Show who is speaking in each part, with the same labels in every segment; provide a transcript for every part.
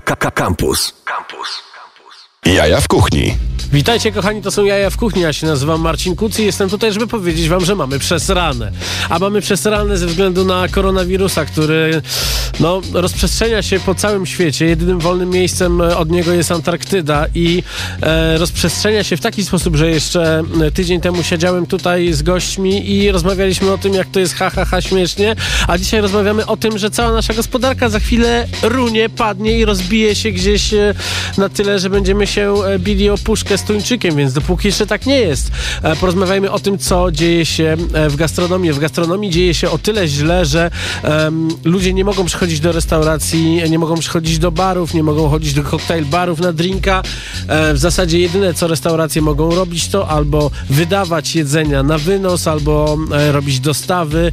Speaker 1: Campus. Campus. Jaja w kuchni.
Speaker 2: Witajcie kochani, to są Jaja w Kuchni, ja się nazywam Marcin Kuc i jestem tutaj, żeby powiedzieć wam, że mamy przesrane. A mamy przesrane ze względu na koronawirusa, który no, rozprzestrzenia się po całym świecie. Jedynym wolnym miejscem od niego jest Antarktyda i e, rozprzestrzenia się w taki sposób, że jeszcze tydzień temu siedziałem tutaj z gośćmi i rozmawialiśmy o tym, jak to jest ha, ha, ha śmiesznie, a dzisiaj rozmawiamy o tym, że cała nasza gospodarka za chwilę runie, padnie i rozbije się gdzieś e, na tyle, że będziemy się e, bili o puszkę z tuńczykiem, więc dopóki jeszcze tak nie jest, e, porozmawiajmy o tym, co dzieje się e, w gastronomii. W gastronomii dzieje się o tyle źle, że um, ludzie nie mogą przychodzić do restauracji, nie mogą przychodzić do barów, nie mogą chodzić do koktajl barów na drinka. W zasadzie jedyne, co restauracje mogą robić, to albo wydawać jedzenia na wynos, albo robić dostawy.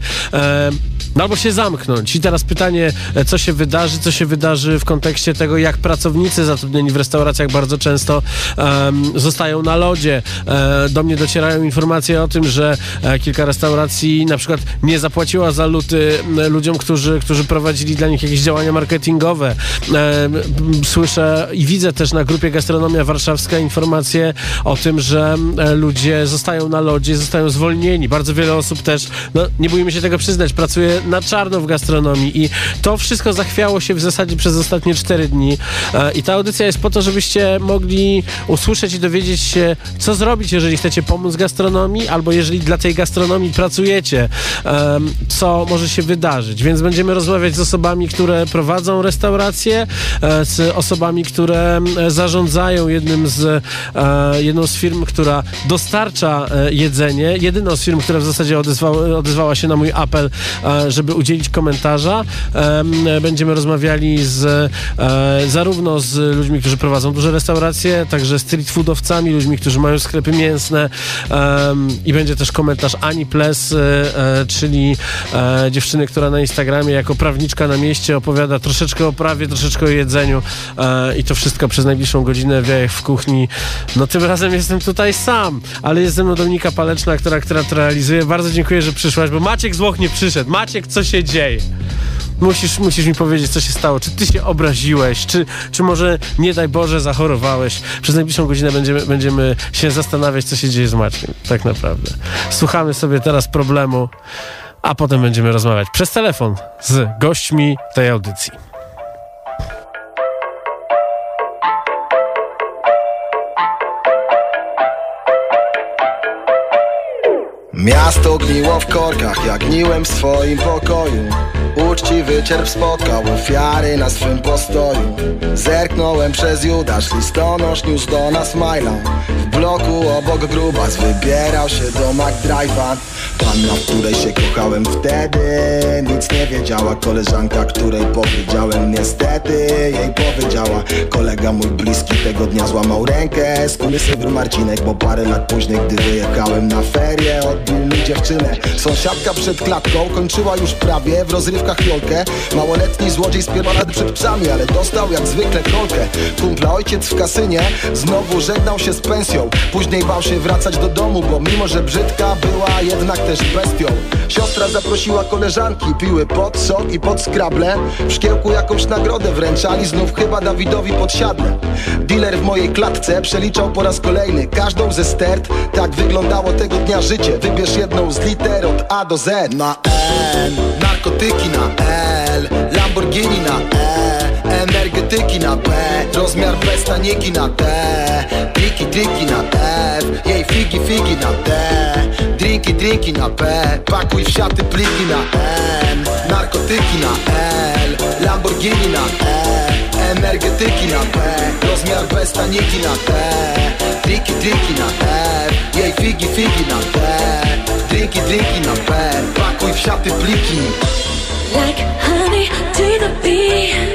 Speaker 2: No albo się zamknąć. I teraz pytanie, co się wydarzy, co się wydarzy w kontekście tego, jak pracownicy zatrudnieni w restauracjach bardzo często um, zostają na lodzie. E, do mnie docierają informacje o tym, że e, kilka restauracji na przykład nie zapłaciła za luty ludziom, którzy, którzy prowadzili dla nich jakieś działania marketingowe. E, słyszę i widzę też na grupie Gastronomia Warszawska informacje o tym, że ludzie zostają na lodzie, zostają zwolnieni. Bardzo wiele osób też, no nie bójmy się tego przyznać, pracuje na czarno w gastronomii i to wszystko zachwiało się w zasadzie przez ostatnie cztery dni e, i ta audycja jest po to, żebyście mogli usłyszeć i dowiedzieć się, co zrobić, jeżeli chcecie pomóc gastronomii, albo jeżeli dla tej gastronomii pracujecie, co może się wydarzyć. Więc będziemy rozmawiać z osobami, które prowadzą restauracje, e, z osobami, które zarządzają jednym z, e, jedną z firm, która dostarcza jedzenie, jedyną z firm, która w zasadzie odezwała, odezwała się na mój apel, żeby udzielić komentarza. Będziemy rozmawiali z, e, zarówno z ludźmi, którzy prowadzą duże restauracje, także street foodowcami, ludźmi, którzy mają sklepy mięsne i będzie też komentarz Ani Ples, e, e, czyli dziewczyny, która na Instagramie jako prawniczka na mieście opowiada troszeczkę o prawie, troszeczkę o jedzeniu i to wszystko przez najbliższą godzinę w w kuchni. No tym razem jestem tutaj sam, ale jest ze mną Dominika Paleczna, która, która to realizuje. Bardzo dziękuję, że przyszłaś, bo Maciek z Włoch nie przyszedł. Maciek co się dzieje. Musisz, musisz mi powiedzieć, co się stało. Czy ty się obraziłeś, czy, czy może, nie daj Boże, zachorowałeś. Przez najbliższą godzinę będziemy, będziemy się zastanawiać, co się dzieje z Maćkiem. Tak naprawdę. Słuchamy sobie teraz problemu, a potem będziemy rozmawiać przez telefon z gośćmi tej audycji.
Speaker 3: Miasto gniło w korkach, jak gniłem w swoim pokoju Uczciwy cierp spotkał ofiary na swym postoju. Zerknąłem przez Judasz, listonosz niósł do nas majla. W bloku obok grubas wybierał się do McDrive'a Panna, w której się kochałem wtedy Nic nie wiedziała koleżanka, której powiedziałem Niestety. Jej powiedziała Kolega mój bliski tego dnia złamał rękę. Skurysy Marcinek, bo parę lat później Gdy wyjechałem na ferie Odbił mi dziewczynę. Sąsiadka przed klatką kończyła już prawie w rozrywkach jolkę. Małoletni złodziej spierdolał przed psami Ale dostał jak zwykle kolkę. Kumpla ojciec w kasynie Znowu żegnał się z pensją. Później bał się wracać do domu Bo mimo, że brzydka była jednak też bestią. Siostra zaprosiła koleżanki Piły pod sok i pod skrable. W szkiełku jakąś nagrodę wręczali Znów chyba Dawidowi podsiadle. Dealer w mojej klatce przeliczał po raz kolejny Każdą ze stert. Tak wyglądało tego dnia życie. Wybierz jedną z liter od A do Z. Na N Narkotyki na L Lamborghini na E Energetyki na P Rozmiar bez na T Triki, triki na F Jej figi, figi na D Drinki, drinki na P. Pakuj w siaty pliki na N Narkotyki na L. Lamborghini na E. Energetyki na P. Rozmiar bez taniki na T. Triki, triki na F. Jej figi, figi na D Drinki, drinki na P. Pakuj w siaty pliki.
Speaker 4: Like honey to the bee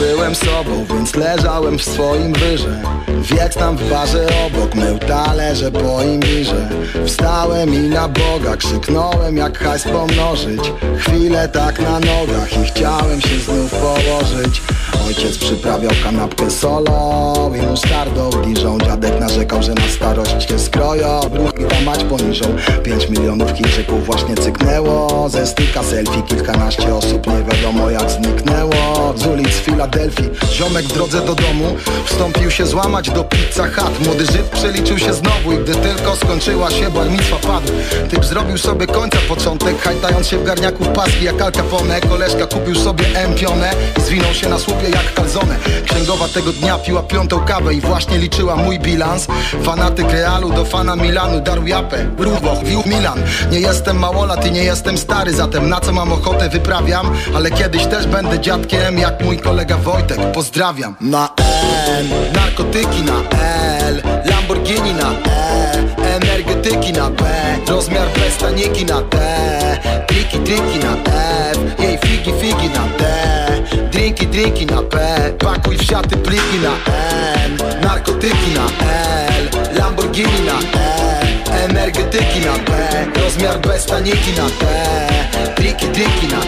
Speaker 3: byłem sobą, więc leżałem w swoim wyże Wiek tam w barze obok, mył talerze po imbirze. Wstałem i na Boga krzyknąłem jak hajs pomnożyć. Chwilę tak na nogach i chciałem się znów położyć. Ojciec przyprawiał kanapkę solo i musztardą diżą Dziadek narzekał, że na starość się skroją Ruch i mać poniżą Pięć milionów Chińczyków właśnie cyknęło. Ze styka selfie kilkanaście osób nie wiadomo jak zniknęło. Z ulic Filadelfii Ziomek w drodze do domu Wstąpił się złamać do pizza hut Młody Żyd przeliczył się znowu I gdy tylko skończyła się barmitwa padł. Typ zrobił sobie końca początek Hajtając się w garniaku paski jak Al Capone. Koleżka kupił sobie empionę zwinął się na słupie jak kalzone Księgowa tego dnia piła piątą kawę I właśnie liczyła mój bilans. Fanatyk Realu do fana Milanu Darł japę, ruchwoch, wił Milan. Nie jestem małolat i nie jestem stary Zatem na co mam ochotę wyprawiam? Ale kiedyś też będę dziadkiem Jak mój kolega Wojtek, pozdrawiam. Na N, narkotyki na L Lamborghini na E Energetyki na B Rozmiar bez taniki na T Triki, triki na F Jej figi, figi na D Drinki, drinki na P Pakuj w siaty pliki na N Narkotyki na L Lamborghini na E Energetyki na B Rozmiar bez taniki na T Triki, triki na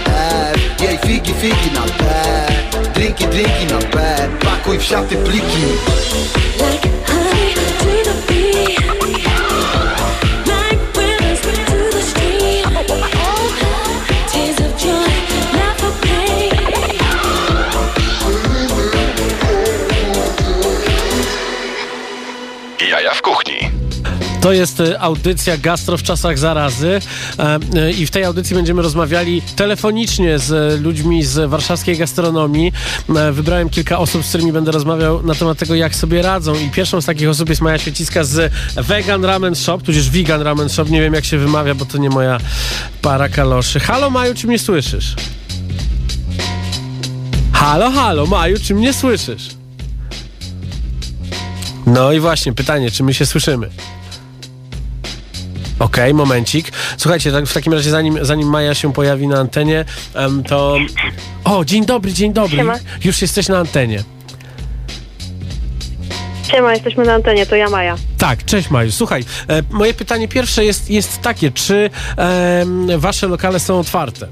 Speaker 3: F Jej figi, figi na D Drinki, drinki na B Pakuj w siaty pliki
Speaker 4: To
Speaker 2: jest e, audycja Gastro w czasach zarazy e, e, i w tej audycji będziemy rozmawiali telefonicznie z ludźmi z warszawskiej gastronomii. Wybrałem kilka osób, z którymi będę rozmawiał na temat tego, jak sobie radzą i pierwszą z takich osób jest Maja Świeciska z Vegan Ramen Shop, tudzież Vegan Ramen Shop, nie wiem jak się wymawia, bo to nie moja para kaloszy. Halo Maju, czy mnie słyszysz? Halo, halo Maju, czy mnie słyszysz? No i właśnie, pytanie, czy my się słyszymy? Okej, momencik. Słuchajcie, tak, w takim razie zanim, zanim Maja się pojawi na antenie, em, to... O, dzień dobry, dzień dobry.
Speaker 5: Siema.
Speaker 2: Już jesteś na antenie.
Speaker 5: Siema, jesteśmy na antenie, to ja Maja.
Speaker 2: Tak, cześć Maju. Słuchaj, e, moje pytanie pierwsze jest, jest takie, czy em, wasze lokale są otwarte?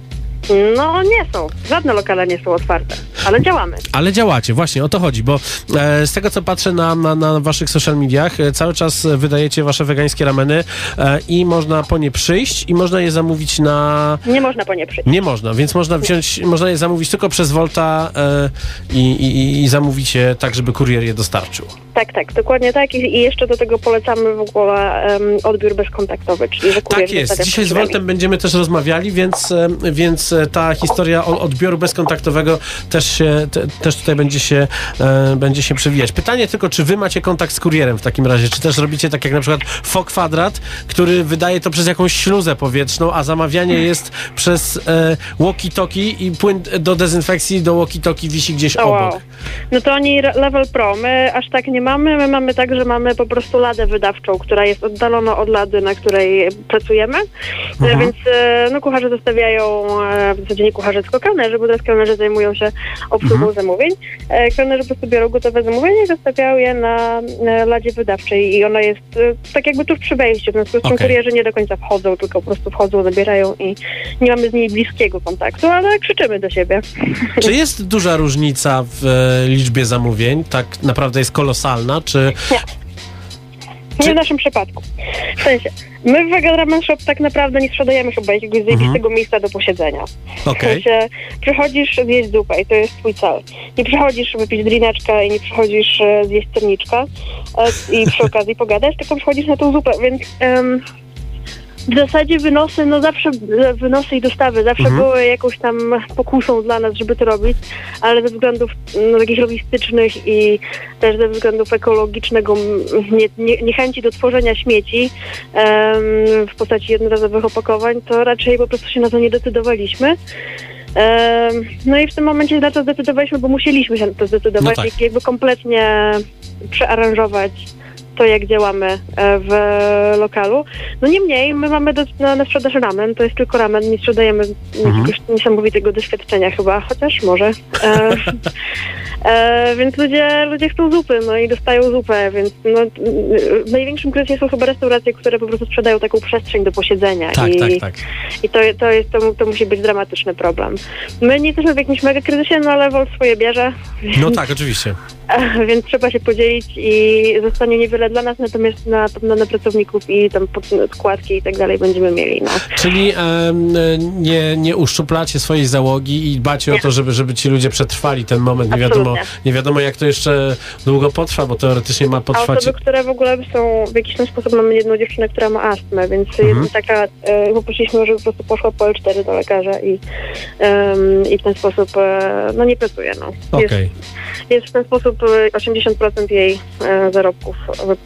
Speaker 5: No nie są, żadne lokale nie są otwarte, ale działamy.
Speaker 2: Ale działacie, właśnie o to chodzi, bo e, z tego co patrzę na, na, na waszych social mediach, e, cały czas wydajecie wasze wegańskie rameny e, i można po nie przyjść i można je zamówić na...
Speaker 5: Nie można po nie przyjść.
Speaker 2: Nie można, więc można wziąć, można je zamówić tylko przez Volta e, i, i, i zamówić je tak, żeby kurier je dostarczył.
Speaker 5: Tak, tak, dokładnie tak. I, i jeszcze do tego polecamy w ogóle em, odbiór bezkontaktowy, czyli że
Speaker 2: Tak jest. Dzisiaj z. Voltem będziemy też rozmawiali, więc, więc e, ta historia odbioru bezkontaktowego też, się, te, też tutaj będzie się, e, będzie się przewijać. Pytanie tylko, czy wy macie kontakt z kurierem w takim razie? Czy też robicie tak jak na przykład FO Kwadrat, który wydaje to przez jakąś śluzę powietrzną, a zamawianie jest przez e, walkie-talkie i płyn do dezynfekcji do walkie-talkie wisi gdzieś
Speaker 5: O,
Speaker 2: obok.
Speaker 5: wow. No to oni level pro, my aż tak nie mamy, my mamy tak, że mamy po prostu ladę wydawczą, która jest oddalona od lady, na której pracujemy,
Speaker 2: Mhm.
Speaker 5: e, więc e, no kucharze zostawiają, e, w zasadzie nie kucharze, tylko kelnerzy, bo teraz kelnerzy zajmują się obsługą
Speaker 2: Mhm.
Speaker 5: zamówień, kelnerzy po prostu biorą gotowe zamówienie i zostawiają je na ladzie wydawczej i ona jest tak jakby tuż przy wejściu, w związku z tym
Speaker 2: Okej.
Speaker 5: kurierzy nie do końca wchodzą, tylko po prostu wchodzą, zabierają i nie mamy z nimi bliskiego kontaktu, ale krzyczymy do siebie.
Speaker 2: Czy jest duża różnica w liczbie zamówień? Tak naprawdę jest kolosalna, czy...
Speaker 5: Nie
Speaker 2: Czy-
Speaker 5: w naszym przypadku. W sensie, my w Vegan Ramen Shop tak naprawdę nie sprzedajemy chyba jakiegoś zajebistego miejsca do posiedzenia. W
Speaker 2: Okej.
Speaker 5: sensie, przychodzisz zjeść zupę i to jest twój cel. Nie przychodzisz wypić drineczkę i nie przychodzisz e, zjeść sterniczka e, i przy okazji pogadać, tylko przychodzisz na tą zupę, więc... em, w zasadzie wynosy, no zawsze e, wynosy i dostawy zawsze
Speaker 2: Mhm.
Speaker 5: były jakąś tam pokusą dla nas, żeby to robić, ale ze względów no, takich logistycznych i też ze względów ekologicznego nie, nie, niechęci do tworzenia śmieci em, w postaci jednorazowych opakowań, to raczej po prostu się na to nie decydowaliśmy. Em, no i w tym momencie na to zdecydowaliśmy, bo musieliśmy się na to zdecydować,
Speaker 2: No tak.
Speaker 5: jak- jakby kompletnie przearanżować to, jak działamy e, w lokalu. No niemniej, my mamy do, na, na sprzedaż ramen, to jest tylko ramen, nie sprzedajemy
Speaker 2: Mhm.
Speaker 5: jakiegoś niesamowitego doświadczenia chyba, chociaż może. E, E, więc ludzie, ludzie chcą zupy, no i dostają zupę, więc no, w największym kryzysie są chyba restauracje, które po prostu sprzedają taką przestrzeń do posiedzenia.
Speaker 2: Tak,
Speaker 5: I,
Speaker 2: tak, tak.
Speaker 5: I to, to, jest, to, to musi być dramatyczny problem. My nie jesteśmy w jakimś mega kryzysie, no ale Volt swoje bierze,
Speaker 2: No tak, oczywiście.
Speaker 5: więc trzeba się podzielić i zostanie niewiele dla nas, natomiast na, na, na pracowników i tam składki i tak dalej będziemy mieli. No.
Speaker 2: Czyli em, nie, nie uszczuplacie swojej załogi i dbacie o to, żeby, żeby ci ludzie przetrwali ten moment. Nie wiadomo,
Speaker 5: Absolutnie.
Speaker 2: nie wiadomo, jak to jeszcze długo potrwa, bo teoretycznie ma
Speaker 5: A
Speaker 2: potrwać.
Speaker 5: osoby, które w ogóle są w jakiś sposób, mamy jedną dziewczynę, która ma astmę, więc
Speaker 2: Mhm.
Speaker 5: jedna taka, e, poprosiliśmy, żeby po prostu poszła po L4 do lekarza i, i w ten sposób, e, no nie pracuje, no.
Speaker 2: Okej.
Speaker 5: Jest, jest w ten sposób e, 80% jej e, zarobków wypłacone,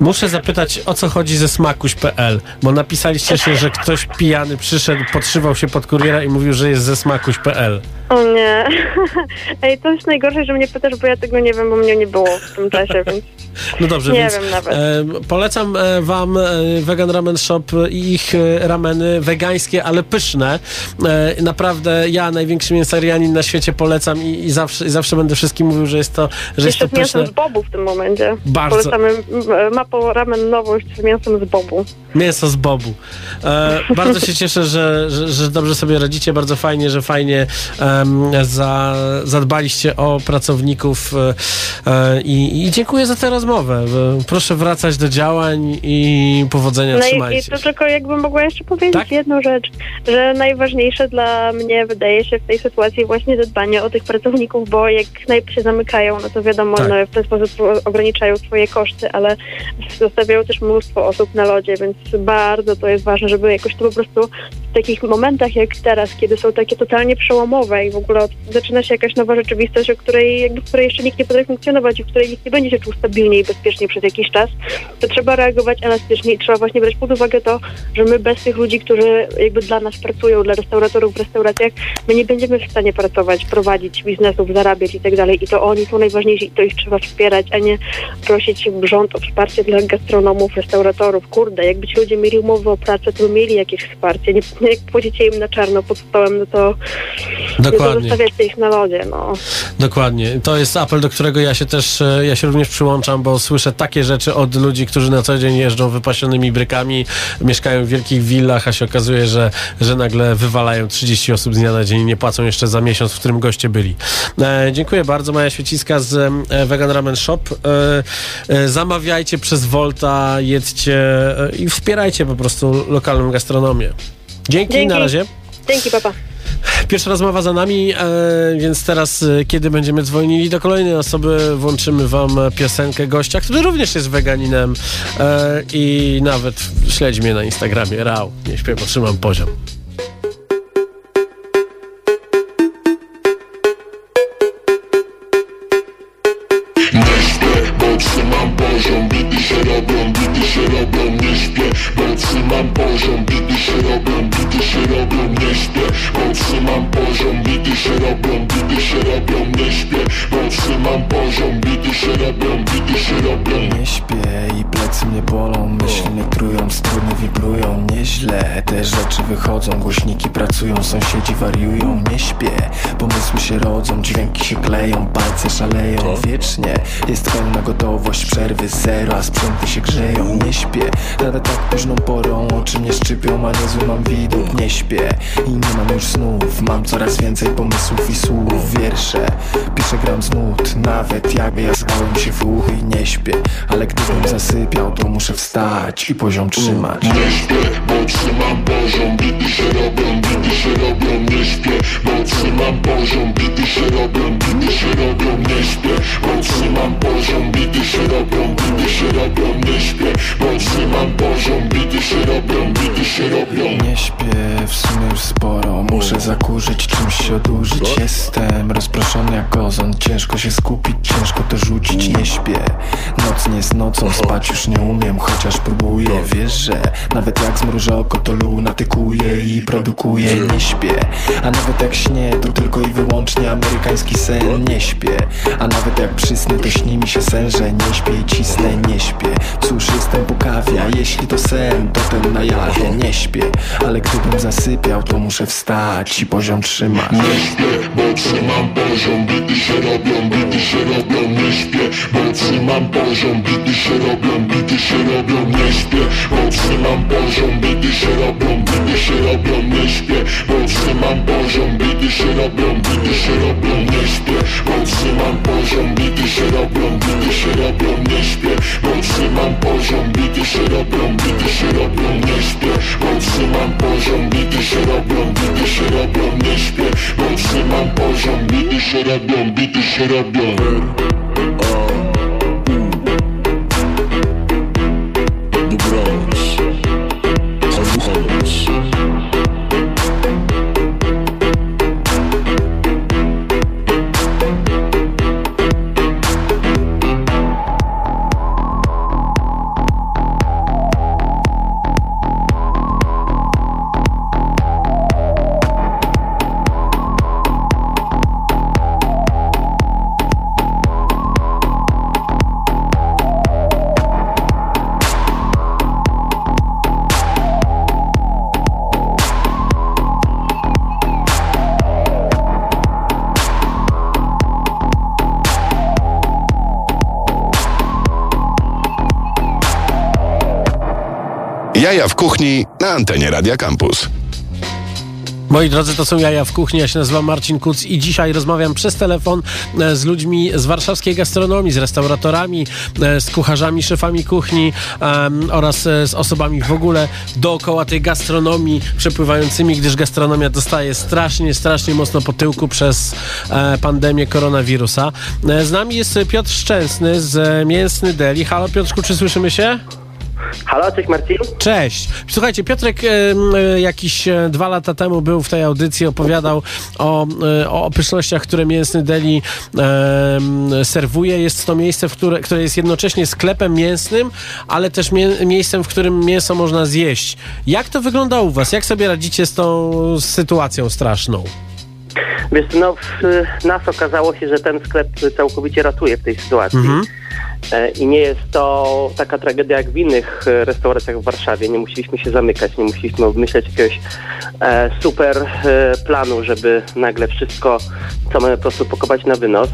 Speaker 2: Muszę zapytać, o co chodzi ze smakuś.pl, bo napisaliście się, że ktoś pijany przyszedł, podszywał się pod kuriera i mówił, że jest ze smakuś.pl.
Speaker 5: O nie. Ej, to jest najgorsze, że mnie pytasz, bo ja tego nie wiem, bo mnie nie było w tym czasie, więc
Speaker 2: No dobrze,
Speaker 5: nie wiem nawet.
Speaker 2: e, polecam e, wam e, Vegan Ramen Shop i ich e, rameny wegańskie, ale pyszne. E, naprawdę ja, największy mięsarianin na świecie polecam i, i, zawsze, i zawsze będę wszystkim mówił, że jest to, że jest
Speaker 5: Jeszcze
Speaker 2: to
Speaker 5: z mięsem
Speaker 2: pyszne.
Speaker 5: z bobu w tym momencie.
Speaker 2: Bardzo.
Speaker 5: Polecamy m- Mapo Ramen Nowość z mięsem z bobu.
Speaker 2: Mięso z bobu. E, bardzo się cieszę, że, że, że dobrze sobie radzicie. Bardzo fajnie, że fajnie em, za, zadbaliście o pracowników e, e, i, i dziękuję za tę rozmowę. E, Proszę wracać do działań i powodzenia.
Speaker 5: No i,
Speaker 2: Trzymajcie
Speaker 5: i to
Speaker 2: się.
Speaker 5: tylko jakbym mogła jeszcze powiedzieć
Speaker 2: Tak?
Speaker 5: jedną rzecz, że najważniejsze dla mnie wydaje się w tej sytuacji właśnie zadbanie o tych pracowników, bo jak knajpy się zamykają, no to wiadomo,
Speaker 2: Tak.
Speaker 5: no, w ten sposób ograniczają swoje koszty, ale zostawiają też mnóstwo osób na lodzie, więc bardzo to jest ważne, żeby jakoś to po prostu w takich momentach jak teraz, kiedy są takie totalnie przełomowe i w ogóle zaczyna się jakaś nowa rzeczywistość, o której, jakby, w której jeszcze nikt nie potrafi funkcjonować i w której nikt nie będzie się czuł stabilnie i bezpiecznie przez jakiś czas, to trzeba reagować elastycznie i trzeba właśnie brać pod uwagę to, że my bez tych ludzi, którzy jakby dla nas pracują, dla restauratorów w restauracjach, my nie będziemy w stanie pracować, prowadzić biznesów, zarabiać i tak dalej. I to oni są najważniejsi i to ich trzeba wspierać, a nie prosić rząd o wsparcie dla gastronomów, restauratorów. Kurde, jakby ci ludzie mieli umowę o pracę, to by mieli jakieś wsparcie. Nie, nie jak płacicie im na czarno pod stołem, no to,
Speaker 2: Dokładnie.
Speaker 5: zostawiacie ich na lodzie, no.
Speaker 2: Dokładnie. To jest apel, do którego ja się też, e, ja się również przyłączam, bo słyszę takie rzeczy od ludzi, którzy na co dzień jeżdżą wypasionymi brykami, mieszkają w wielkich willach, a się okazuje, że, że nagle wywalają 30 osób z dnia na dzień i nie płacą jeszcze za miesiąc, w którym goście byli. E, dziękuję bardzo. Maja Świeciska z e, Vegan Ramen Shop. E, e, zamawiajcie przez Volta, jedźcie e, i wspierajcie po prostu lokalną gastronomię. Dzięki,
Speaker 5: Dzięki.
Speaker 2: na razie.
Speaker 5: Dzięki, papa.
Speaker 2: Pierwsza rozmowa za nami, e, więc teraz, e, kiedy będziemy dzwonili do kolejnej osoby, włączymy wam piosenkę gościa, który również jest weganinem e, i nawet śledzi mnie na Instagramie. Rał, nie śpię, bo trzymam poziom.
Speaker 6: Wychodzą Głośniki pracują, sąsiedzi wariują Nie śpię, pomysły się rodzą Dźwięki się kleją, palce szaleją. Wiecznie jest pełna gotowość Przerwy zero, a sprzęty się grzeją. Nie śpię, nawet tak późną porą Oczy mnie szczypią, a niezły mam widok. Nie śpię i nie mam już snów Mam coraz więcej pomysłów i słów. Wiersze, piszę gram z nut Nawet jakby ja skałem się w ucho i nie śpię. Ale gdybym zasypiał, to muszę wstać i poziom trzymać.
Speaker 7: Nie śpię, trzymam poziom Bity się robią, bity się robią, nie śpię Bo trzymam poziom, bity się robią, bity się robią, nie śpię Bo trzymam poziom, bity się robią, bity się robią, nie śpię Bo trzymam poziom, bity się robią, bity się robią.
Speaker 6: Nie śpię w sumie już sporo Muszę zakurzyć, czymś się odurzyć. Jestem rozproszony jak ozon Ciężko się skupić, ciężko to rzucić. Nie śpię, noc nie jest nocą Spać już nie umiem, chociaż próbuję. Wiesz, że nawet jak zmrużę oko To i produkuję Nie śpię, a nawet jak śnię To tylko i wyłącznie amerykański sen. Nie śpię, a nawet jak przysnę To śni mi się sen, że nie śpię i cisnę. Nie śpię, cóż jestem
Speaker 8: A jeśli to sen, to ten na jawie. Nie śpię, ale gdybym zasypiał To muszę wstać i poziom trzymać.
Speaker 7: Nie śpię, bo trzymam poziom Bity się robią, bity się robią. Nie śpię, bo trzymam poziom Bity się robią, bity się robią. Nie śpię, bo trzymam poziom Bity się robią, bity się robią Nie śpię, bo trzymam poziom Bity się robią, bity się robią Nie śpię, bo trzymam poziom Bity się robią, bity się robią Nie śpię, bo trzymam poziom Bity się robią, bity się robią Nie śpię, bo trzymam poziom Bity się robią, bity się robią Nie śpię, bo trzymam poziom Bity się robią, bity się robią
Speaker 1: Jaja w kuchni na antenie Radia Campus.
Speaker 2: Moi drodzy, to są jaja w kuchni. Ja się nazywam Marcin Kuc i dzisiaj rozmawiam przez telefon e, z ludźmi z warszawskiej gastronomii, z restauratorami, e, z kucharzami, szefami kuchni em, oraz e, z osobami w ogóle dookoła tej gastronomii przepływającymi, gdyż gastronomia dostaje strasznie, strasznie mocno po tyłku przez e, pandemię koronawirusa. Z nami jest Piotr Szczęsny z Mięsny Deli. Halo Piotrku, czy słyszymy się?
Speaker 9: Halo, cześć Marcin.
Speaker 2: Cześć. Słuchajcie, Piotrek e, jakiś e, dwa lata temu był w tej audycji, opowiadał o, e, o pysznościach, które Mięsny Deli serwuje. Jest to miejsce, w które, które jest jednocześnie sklepem mięsnym, ale też mie- miejscem, w którym mięso można zjeść. Jak to wygląda u was? Jak sobie radzicie z tą sytuacją straszną?
Speaker 9: Wiesz, no nas okazało się, że ten sklep całkowicie ratuje w tej sytuacji. E, I nie jest to taka tragedia jak w innych e, restauracjach w Warszawie. Nie musieliśmy się zamykać, nie musieliśmy obmyśleć jakiegoś e, super planu, żeby nagle wszystko, co mamy po prostu pokopać na wynos.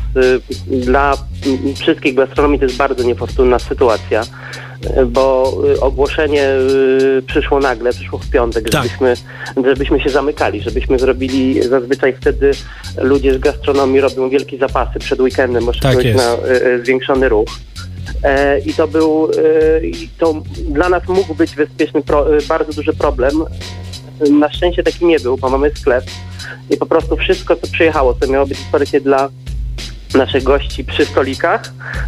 Speaker 9: Dla wszystkich gastronomii to jest bardzo niefortunna sytuacja, bo e, ogłoszenie e, przyszło nagle, przyszło w piątek,
Speaker 2: Tak.
Speaker 9: żebyśmy, żebyśmy się zamykali, żebyśmy zrobili, zazwyczaj wtedy ludzie z gastronomii robią wielkie zapasy przed weekendem, bo
Speaker 2: Tak
Speaker 9: na e, zwiększony ruch. E, I to był, i to dla nas mógł być bezpieczny, bardzo duży problem. Na szczęście taki nie był, bo mamy sklep i po prostu wszystko, co przyjechało, co miało być otwarcie dla naszych gości przy stolikach,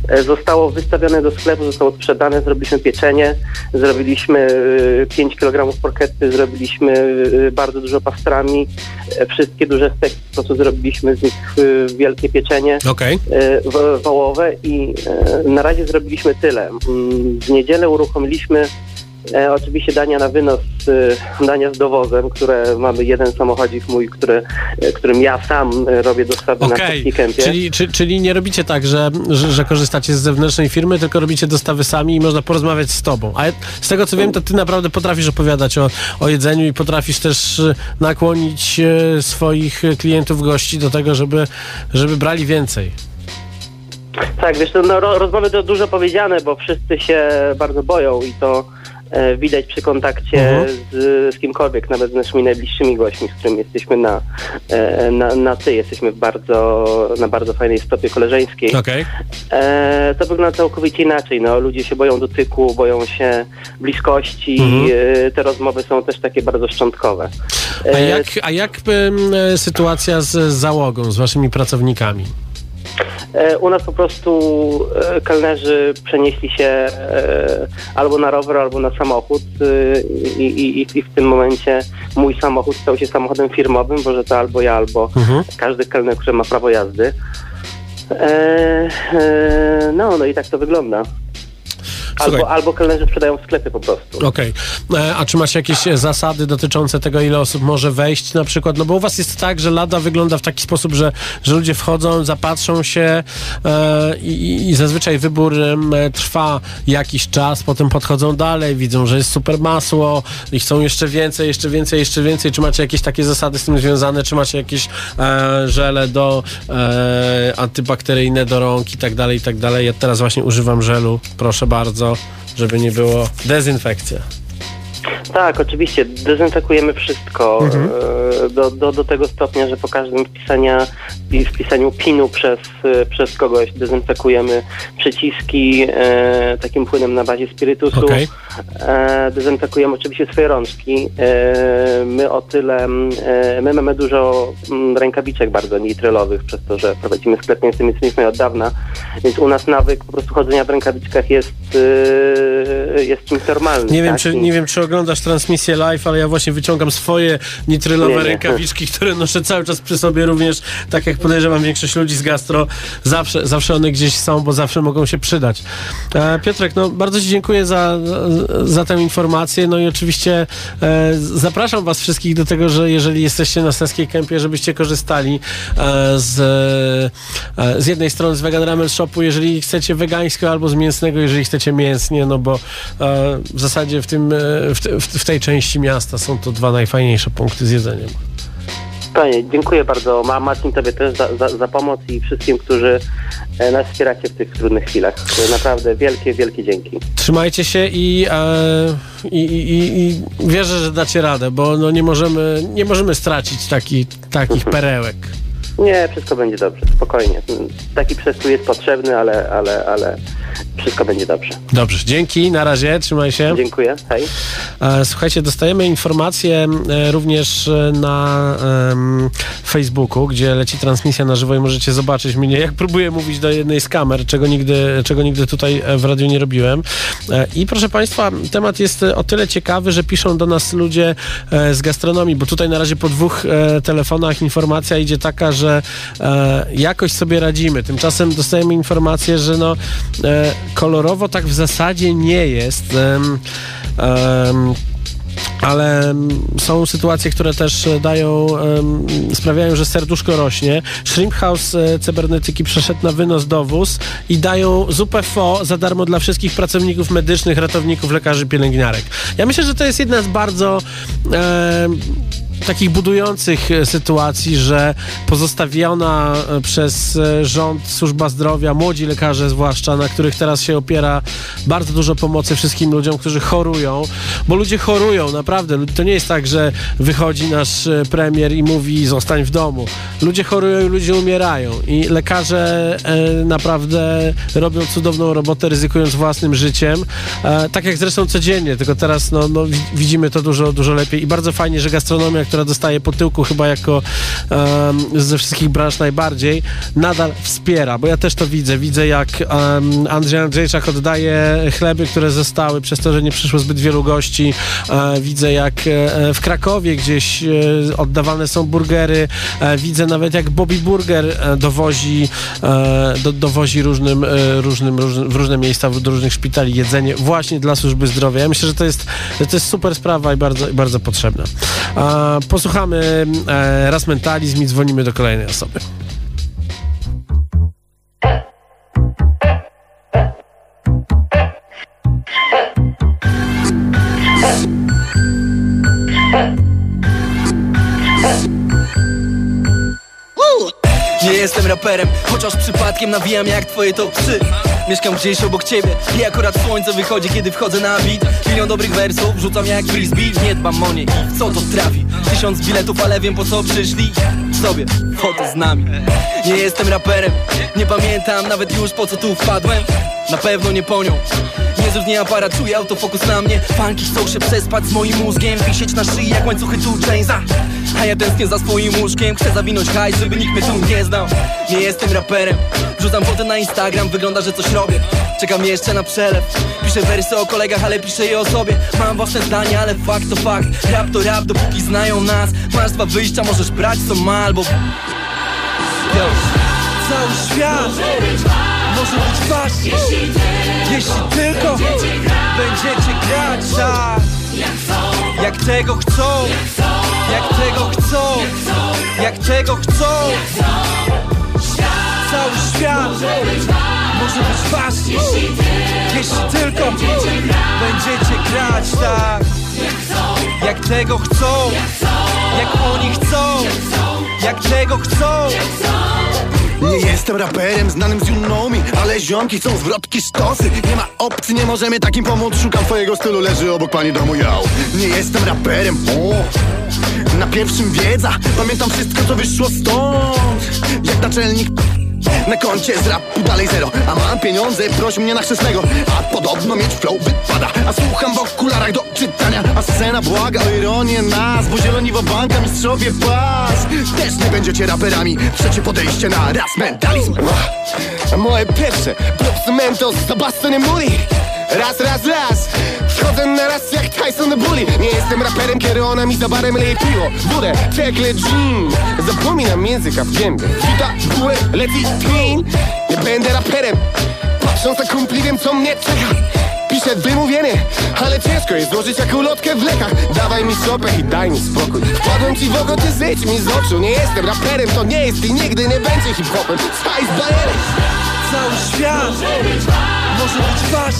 Speaker 9: e, zostało wystawione do sklepu, zostało sprzedane, zrobiliśmy pieczenie, zrobiliśmy e, 5 kg porkety, zrobiliśmy e, bardzo dużo pastrami, e, wszystkie duże steki, po prostu zrobiliśmy z nich e, wielkie pieczenie e, wo- wołowe i e, na razie zrobiliśmy tyle. Mm, W niedzielę uruchomiliśmy e, oczywiście dania na wynos, e, dania z dowozem, które mamy jeden samochodzik mój, który, e, którym ja sam e, robię dostawy na
Speaker 2: Okej,
Speaker 9: Technikempie.
Speaker 2: czyli, czy, czyli nie robicie tak, że, że, że korzystacie z zewnętrznej firmy, tylko robicie dostawy sami i można porozmawiać z tobą. A z tego co wiem, to ty naprawdę potrafisz opowiadać o, o jedzeniu i potrafisz też e, nakłonić e, swoich klientów, gości do tego, żeby, żeby brali więcej.
Speaker 9: Tak, wiesz, to, no, ro- rozmowy to dużo powiedziane, bo wszyscy się bardzo boją i to widać przy kontakcie
Speaker 2: Mhm.
Speaker 9: z, z kimkolwiek, nawet z naszymi najbliższymi gośćmi, z którymi jesteśmy na, e, na, na ty, jesteśmy bardzo, na bardzo fajnej stopie koleżeńskiej.
Speaker 2: Okej.
Speaker 9: E, to wygląda całkowicie inaczej. No, ludzie się boją dotyku, boją się bliskości.
Speaker 2: Mhm.
Speaker 9: E, te rozmowy są też takie bardzo szczątkowe.
Speaker 2: A
Speaker 9: E,
Speaker 2: jak, a jak e, sytuacja z załogą, z waszymi pracownikami?
Speaker 9: E, U nas po prostu e, kelnerzy przenieśli się e, albo na rower, albo na samochód i, i, i- w tym momencie mój samochód stał się samochodem firmowym, bo że to albo ja, albo
Speaker 2: Mhm.
Speaker 9: każdy kelner, który ma prawo jazdy. No, no i tak to wygląda.
Speaker 2: Słuchaj.
Speaker 9: Albo, albo kelnerzy sprzedają w sklepie po prostu.
Speaker 2: Okej. E, A czy macie jakieś e, zasady dotyczące tego, ile osób może wejść na przykład? No bo u was jest tak, że lada wygląda w taki sposób, że, że ludzie wchodzą, zapatrzą się e, i, i zazwyczaj wybór e, trwa jakiś czas, potem podchodzą dalej, widzą, że jest super masło i chcą jeszcze więcej, jeszcze więcej, jeszcze więcej. Czy macie jakieś takie zasady z tym związane? Czy macie jakieś e, żele do e, antybakteryjne do rąk i tak dalej, i tak dalej? Ja teraz właśnie używam żelu, proszę bardzo, żeby nie było dezynfekcja.
Speaker 9: Tak, oczywiście, dezynfekujemy wszystko e, do, do, do tego stopnia, że po każdym wpisania, wpisaniu pinu przez, e, przez kogoś dezynfekujemy przyciski e, takim płynem na bazie spirytusu.
Speaker 2: Okej.
Speaker 9: E, dezynfekujemy oczywiście swoje rączki. E, my o tyle, e, my mamy dużo rękawiczek bardzo nitrylowych, przez to, że prowadzimy sklep międzymiejscowy od dawna, więc u nas nawyk po prostu chodzenia w rękawiczkach jest, jest czymś normalnym.
Speaker 2: Nie wiem,
Speaker 9: tak?
Speaker 2: czy,
Speaker 9: I-
Speaker 2: nie wiem, czy oglądasz transmisję live, ale ja właśnie wyciągam swoje nitrylowe
Speaker 9: Nie,
Speaker 2: rękawiczki, które noszę cały czas przy sobie również, tak jak podejrzewam większość ludzi z gastro. Zawsze, zawsze one gdzieś są, bo zawsze mogą się przydać. E, Piotrek, no bardzo Ci dziękuję za, za tę informację. No i oczywiście e, zapraszam Was wszystkich do tego, że jeżeli jesteście na Seskiej Kępie, żebyście korzystali e, z, e, z jednej strony z Vegan Ramen Shopu, jeżeli chcecie wegańskiego, albo z mięsnego, jeżeli chcecie mięsnie, no bo e, w zasadzie w, tym, e, w, w, w tej części miasta są to dwa najfajniejsze punkty z jedzeniem.
Speaker 9: Panie, dziękuję bardzo. Ma Marcin Tobie też za, za, za pomoc i wszystkim, którzy e, nas wspieracie w tych trudnych chwilach. Naprawdę wielkie, wielkie dzięki.
Speaker 2: Trzymajcie się i, e, i, i, i wierzę, że dacie radę, bo no nie, możemy, nie możemy stracić taki, takich perełek.
Speaker 9: Nie, wszystko będzie dobrze, spokojnie. Taki przestój jest potrzebny, ale, ale, ale wszystko będzie dobrze.
Speaker 2: Dobrze, dzięki, na razie, trzymaj się.
Speaker 9: Dziękuję, hej.
Speaker 2: E, Słuchajcie, dostajemy informacje e, również e, na em, Facebooku, gdzie leci transmisja na żywo i możecie zobaczyć mnie, jak próbuję mówić do jednej z kamer, czego nigdy, czego nigdy tutaj w radiu nie robiłem. I proszę Państwa, temat jest o tyle ciekawy, że piszą do nas ludzie z gastronomii, bo tutaj na razie po dwóch telefonach informacja idzie taka, że e, jakoś sobie radzimy. Tymczasem dostajemy informację, że no e, kolorowo tak w zasadzie nie jest. Em, ale są sytuacje, które też e, dają, sprawiają, że serduszko rośnie. Shrimp House e, cybernetyki przeszedł na wynos dowóz i dają zupę fo za darmo dla wszystkich pracowników medycznych, ratowników, lekarzy, pielęgniarek. Ja myślę, że to jest jedna z bardzo takich budujących e, sytuacji, że pozostawiona e, przez e, rząd służba zdrowia, młodzi lekarze zwłaszcza, na których teraz się opiera bardzo dużo pomocy wszystkim ludziom, którzy chorują, bo ludzie chorują, naprawdę. To nie jest tak, że wychodzi nasz premier i mówi zostań w domu. Ludzie chorują i ludzie umierają i lekarze naprawdę robią cudowną robotę, ryzykując własnym życiem, tak jak zresztą codziennie, tylko teraz no, no, wi- widzimy to dużo, dużo lepiej i bardzo fajnie, że gastronomia, która dostaje po tyłku chyba jako em, ze wszystkich branż najbardziej, nadal wspiera, bo ja też to widzę. Widzę jak em, Andrzej Andrzejczak oddaje chleby, które zostały przez to, że nie przyszło zbyt wielu gości. E, widzę jak e, w Krakowie gdzieś e, oddawane są burgery. E, widzę nawet jak Bobby Burger e, dowozi, e, do, dowozi różnym, różnym, w różne miejsca, do różnych szpitali jedzenie właśnie dla służby zdrowia. Ja myślę, że to jest, że to jest super sprawa i bardzo, bardzo potrzebna. E, posłuchamy e, raz mentalizm i dzwonimy do kolejnej osoby.
Speaker 10: Jestem raperem, chociaż przypadkiem nawijam jak twoje top 3 Mieszkam gdzieś obok ciebie i akurat słońce wychodzi kiedy wchodzę na beat. Milion dobrych wersów, rzucam jak frisbee. Nie dbam o nie co to trafi. Tysiąc biletów, ale wiem po co przyszli. Sobie, foto z nami. Nie jestem raperem, nie pamiętam nawet już po co tu wpadłem. Na pewno nie po nią Nie aparat, czuję autofokus na mnie. Fanki chcą się przespać z moim mózgiem Wisieć na szyi jak łańcuchy tu Jamesa A ja tęsknię za swoim łóżkiem Chcę zawinąć hajs, żeby nikt mnie tu nie znał. Nie jestem raperem Wrzucam foty na Instagram, wygląda, że coś robię. Czekam jeszcze na przelew Piszę wersy o kolegach, ale piszę je o sobie. Mam własne zdania, ale fakt to fakt. Rap to rap, dopóki znają nas. Masz dwa wyjścia, możesz brać co ma albo Yo. Cały świat. Może być wasz. Jeśli tylko Będziecie grać tak. Jak tego chcą Jak tego chcą Jak tego chcą. Cały świat Może być wasz Jeśli tylko Będziecie grać tak. Jak tego chcą Jak oni chcą Jak tego chcą
Speaker 11: Nie jestem raperem znanym z me Ale ziomki chcą zwrotki sztosy Nie ma opcji, nie możemy takim pomóc. Szukam twojego stylu, leży obok pani domu ja Nie jestem raperem, o. Na pierwszym wiedza. Pamiętam wszystko co wyszło stąd. Jak naczelnik na koncie z rapu dalej zero A mam pieniądze, proś mnie na chrzestnego. A podobno mieć flow wypada. A słucham w okularach do czytania. A scena błaga o ironię nas Bo zieloni banka mistrzowie pas. Też nie będziecie raperami. Trzecie podejście na raz mentalizm. Moje pierwsze Props Mentos za Bastonem Muli Raz, raz, raz. Wchodzę na raz jak Tyson Bully. Nie jestem raperem, kiedy ona mi za barem leje piwo Wódę, czekle, gin Zapominam języka w gębie. Wita, bułę, leci, clean Nie będę raperem. Patrząc na kumpli wiem co mnie czeka. Piszę wymówienie, ale ciężko jest złożyć jak ulotkę w lekach. Dawaj mi sopę i daj mi spokój. Wpadłem ci w oko, ty zejdź mi z oczu. Nie jestem raperem, to nie jest i nigdy nie będzie hip-hopem. Spice bajerem
Speaker 10: Cały świat może być wasz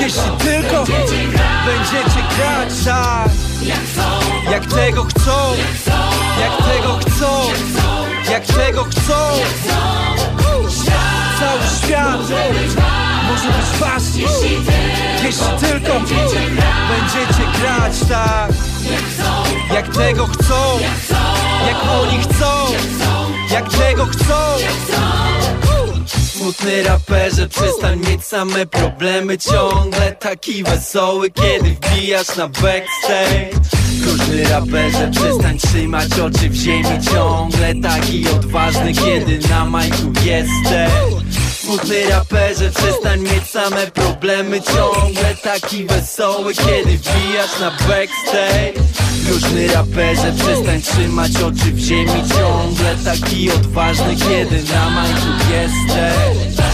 Speaker 10: Jeśli tylko będziecie grać tak Jak tego chcą Jak tego chcą Jak tego chcą. Cały świat może być wasz Jeśli tylko będziecie grać tak Jak tego chcą Jak oni chcą Jak tego chcą Smutny raperze, przestań mieć same problemy. Ciągle taki wesoły, kiedy wbijasz na backstage. Groźny raperze, przestań trzymać oczy w ziemi. Ciągle taki odważny, kiedy na majku jesteś. Smutny raperze, przestań mieć same problemy. Ciągle taki wesoły, kiedy wbijasz na backstage Groźny raperze, przestań trzymać oczy w ziemi Ciągle. Taki odważny, kiedy na majku jesteś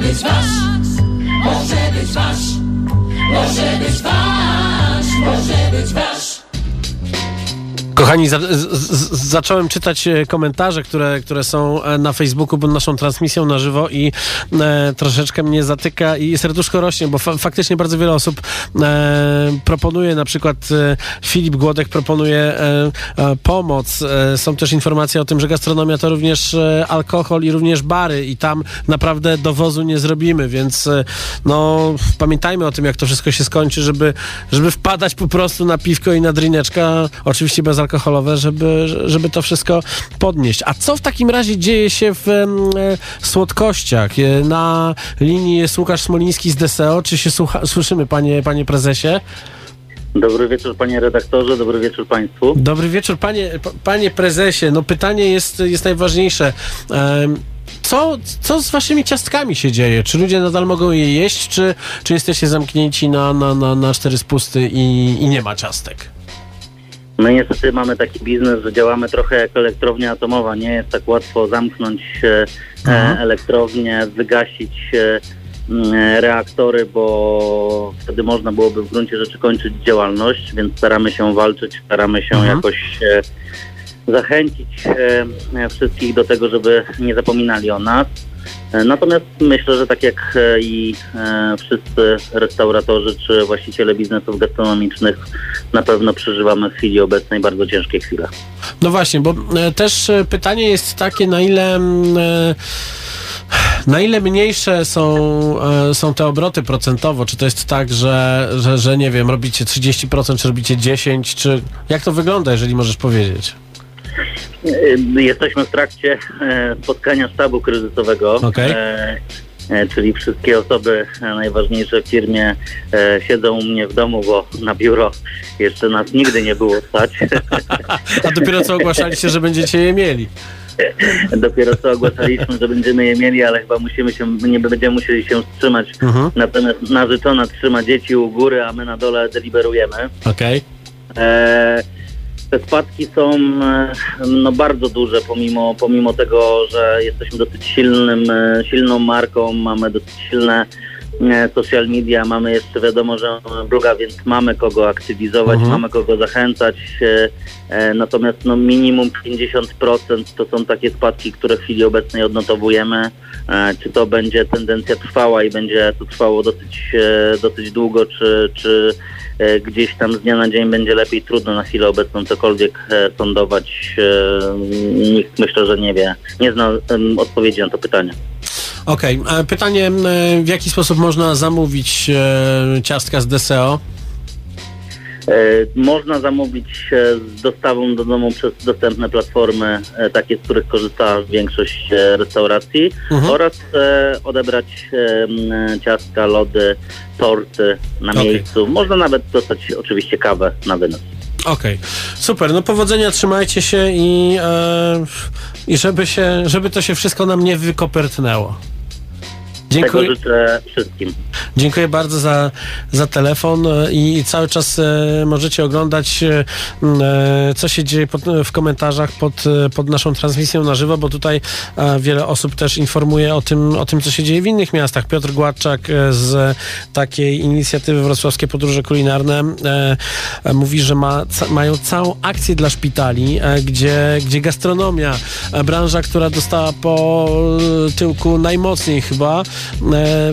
Speaker 12: być wasz, może być wasz, może być wasz, może być wasz.
Speaker 2: Kochani, za, z, z, zacząłem czytać e, komentarze, które, które są e, na Facebooku pod naszą transmisją na żywo i e, troszeczkę mnie zatyka i serduszko rośnie, bo fa faktycznie bardzo wiele osób e, proponuje, na przykład e, Filip Głodek proponuje e, pomoc. Są też informacje o tym, że gastronomia to również alkohol i również bary i tam naprawdę dowozu nie zrobimy, więc no pamiętajmy o tym, jak to wszystko się skończy, żeby, żeby wpadać po prostu na piwko i na drineczka, oczywiście bezalkoholowe, żeby, żeby to wszystko podnieść. A co w takim razie dzieje się w e, słodkościach? E, Na linii jest Łukasz Smoliński z DSEO. Czy się słucha, słyszymy, panie, panie prezesie?
Speaker 13: Dobry wieczór panie redaktorze, dobry wieczór państwu.
Speaker 2: Dobry wieczór, panie, panie prezesie. No pytanie jest, jest najważniejsze. Co, co z waszymi ciastkami się dzieje? Czy ludzie nadal mogą je jeść, czy, czy jesteście zamknięci na, na, na, na cztery spusty i, i nie ma ciastek?
Speaker 13: My niestety mamy taki biznes, że działamy trochę jak elektrownia atomowa. Nie jest tak łatwo zamknąć e, e, elektrownię, wygasić e, reaktory, bo wtedy można byłoby w gruncie rzeczy kończyć działalność, więc staramy się walczyć, staramy się
Speaker 2: Mhm.
Speaker 13: jakoś zachęcić wszystkich do tego, żeby nie zapominali o nas. E, Natomiast myślę, że tak jak e, i e, wszyscy restauratorzy czy właściciele biznesów gastronomicznych na pewno przeżywamy w chwili obecnej bardzo ciężkie chwile.
Speaker 2: No właśnie, bo też pytanie jest takie, na ile. na ile mniejsze są, są te obroty procentowo? Czy to jest tak, że, że, że nie wiem, robicie 30%, czy robicie 10%, czy jak to wygląda, jeżeli możesz powiedzieć?
Speaker 13: E, Jesteśmy w trakcie e, spotkania sztabu kryzysowego.
Speaker 2: Okej.
Speaker 13: E, e, Czyli wszystkie osoby najważniejsze w firmie siedzą u mnie w domu, bo na biuro jeszcze nas nigdy nie było stać.
Speaker 2: A dopiero co ogłaszaliście, że będziecie je mieli.
Speaker 13: Dopiero co ogłaszaliśmy, że będziemy je mieli, ale chyba musimy się, nie będziemy musieli się wstrzymać.
Speaker 2: Mhm.
Speaker 13: Natomiast narzeczona trzyma dzieci u góry, a my na dole deliberujemy.
Speaker 2: Okej.
Speaker 13: E, te spadki są e, no, bardzo duże, pomimo, pomimo tego, że jesteśmy dosyć silnym, e, silną marką, mamy dosyć silne social media, mamy jeszcze wiadomo, że bloga, więc mamy kogo aktywizować,
Speaker 2: Mhm.
Speaker 13: mamy kogo zachęcać. E, e, natomiast no, minimum 50% to są takie spadki, które w chwili obecnej odnotowujemy. E, czy to będzie tendencja trwała i będzie to trwało dosyć, dosyć długo, czy, czy gdzieś tam z dnia na dzień będzie lepiej, trudno na chwilę obecną cokolwiek sądować. Nikt myślę, że nie wie, nie zna odpowiedzi na to pytanie.
Speaker 2: Okej. E, Pytanie, e, w jaki sposób można zamówić e, ciastka z DSO?
Speaker 13: E, Można zamówić z dostawą do domu przez dostępne platformy, takie, z których korzysta większość restauracji
Speaker 2: Mhm.
Speaker 13: oraz odebrać ciastka, lody, torty na
Speaker 2: Okej.
Speaker 13: miejscu. Można nawet dostać oczywiście kawę na wynos.
Speaker 2: Okej, super. No powodzenia, trzymajcie się i, e, i żeby, się, żeby to się wszystko nam nie wykopertnęło. Dziękuję,
Speaker 13: Tego życzę wszystkim.
Speaker 2: dziękuję bardzo za, za telefon e, i cały czas e, możecie oglądać, e, co się dzieje pod, w komentarzach pod, pod naszą transmisją na żywo, bo tutaj wiele osób też informuje o tym, o tym, co się dzieje w innych miastach. Piotr Gładczak z takiej inicjatywy Wrocławskie Podróże Kulinarne mówi, że ma, mają całą akcję dla szpitali, gdzie, gdzie gastronomia, branża, która dostała po tyłku najmocniej chyba,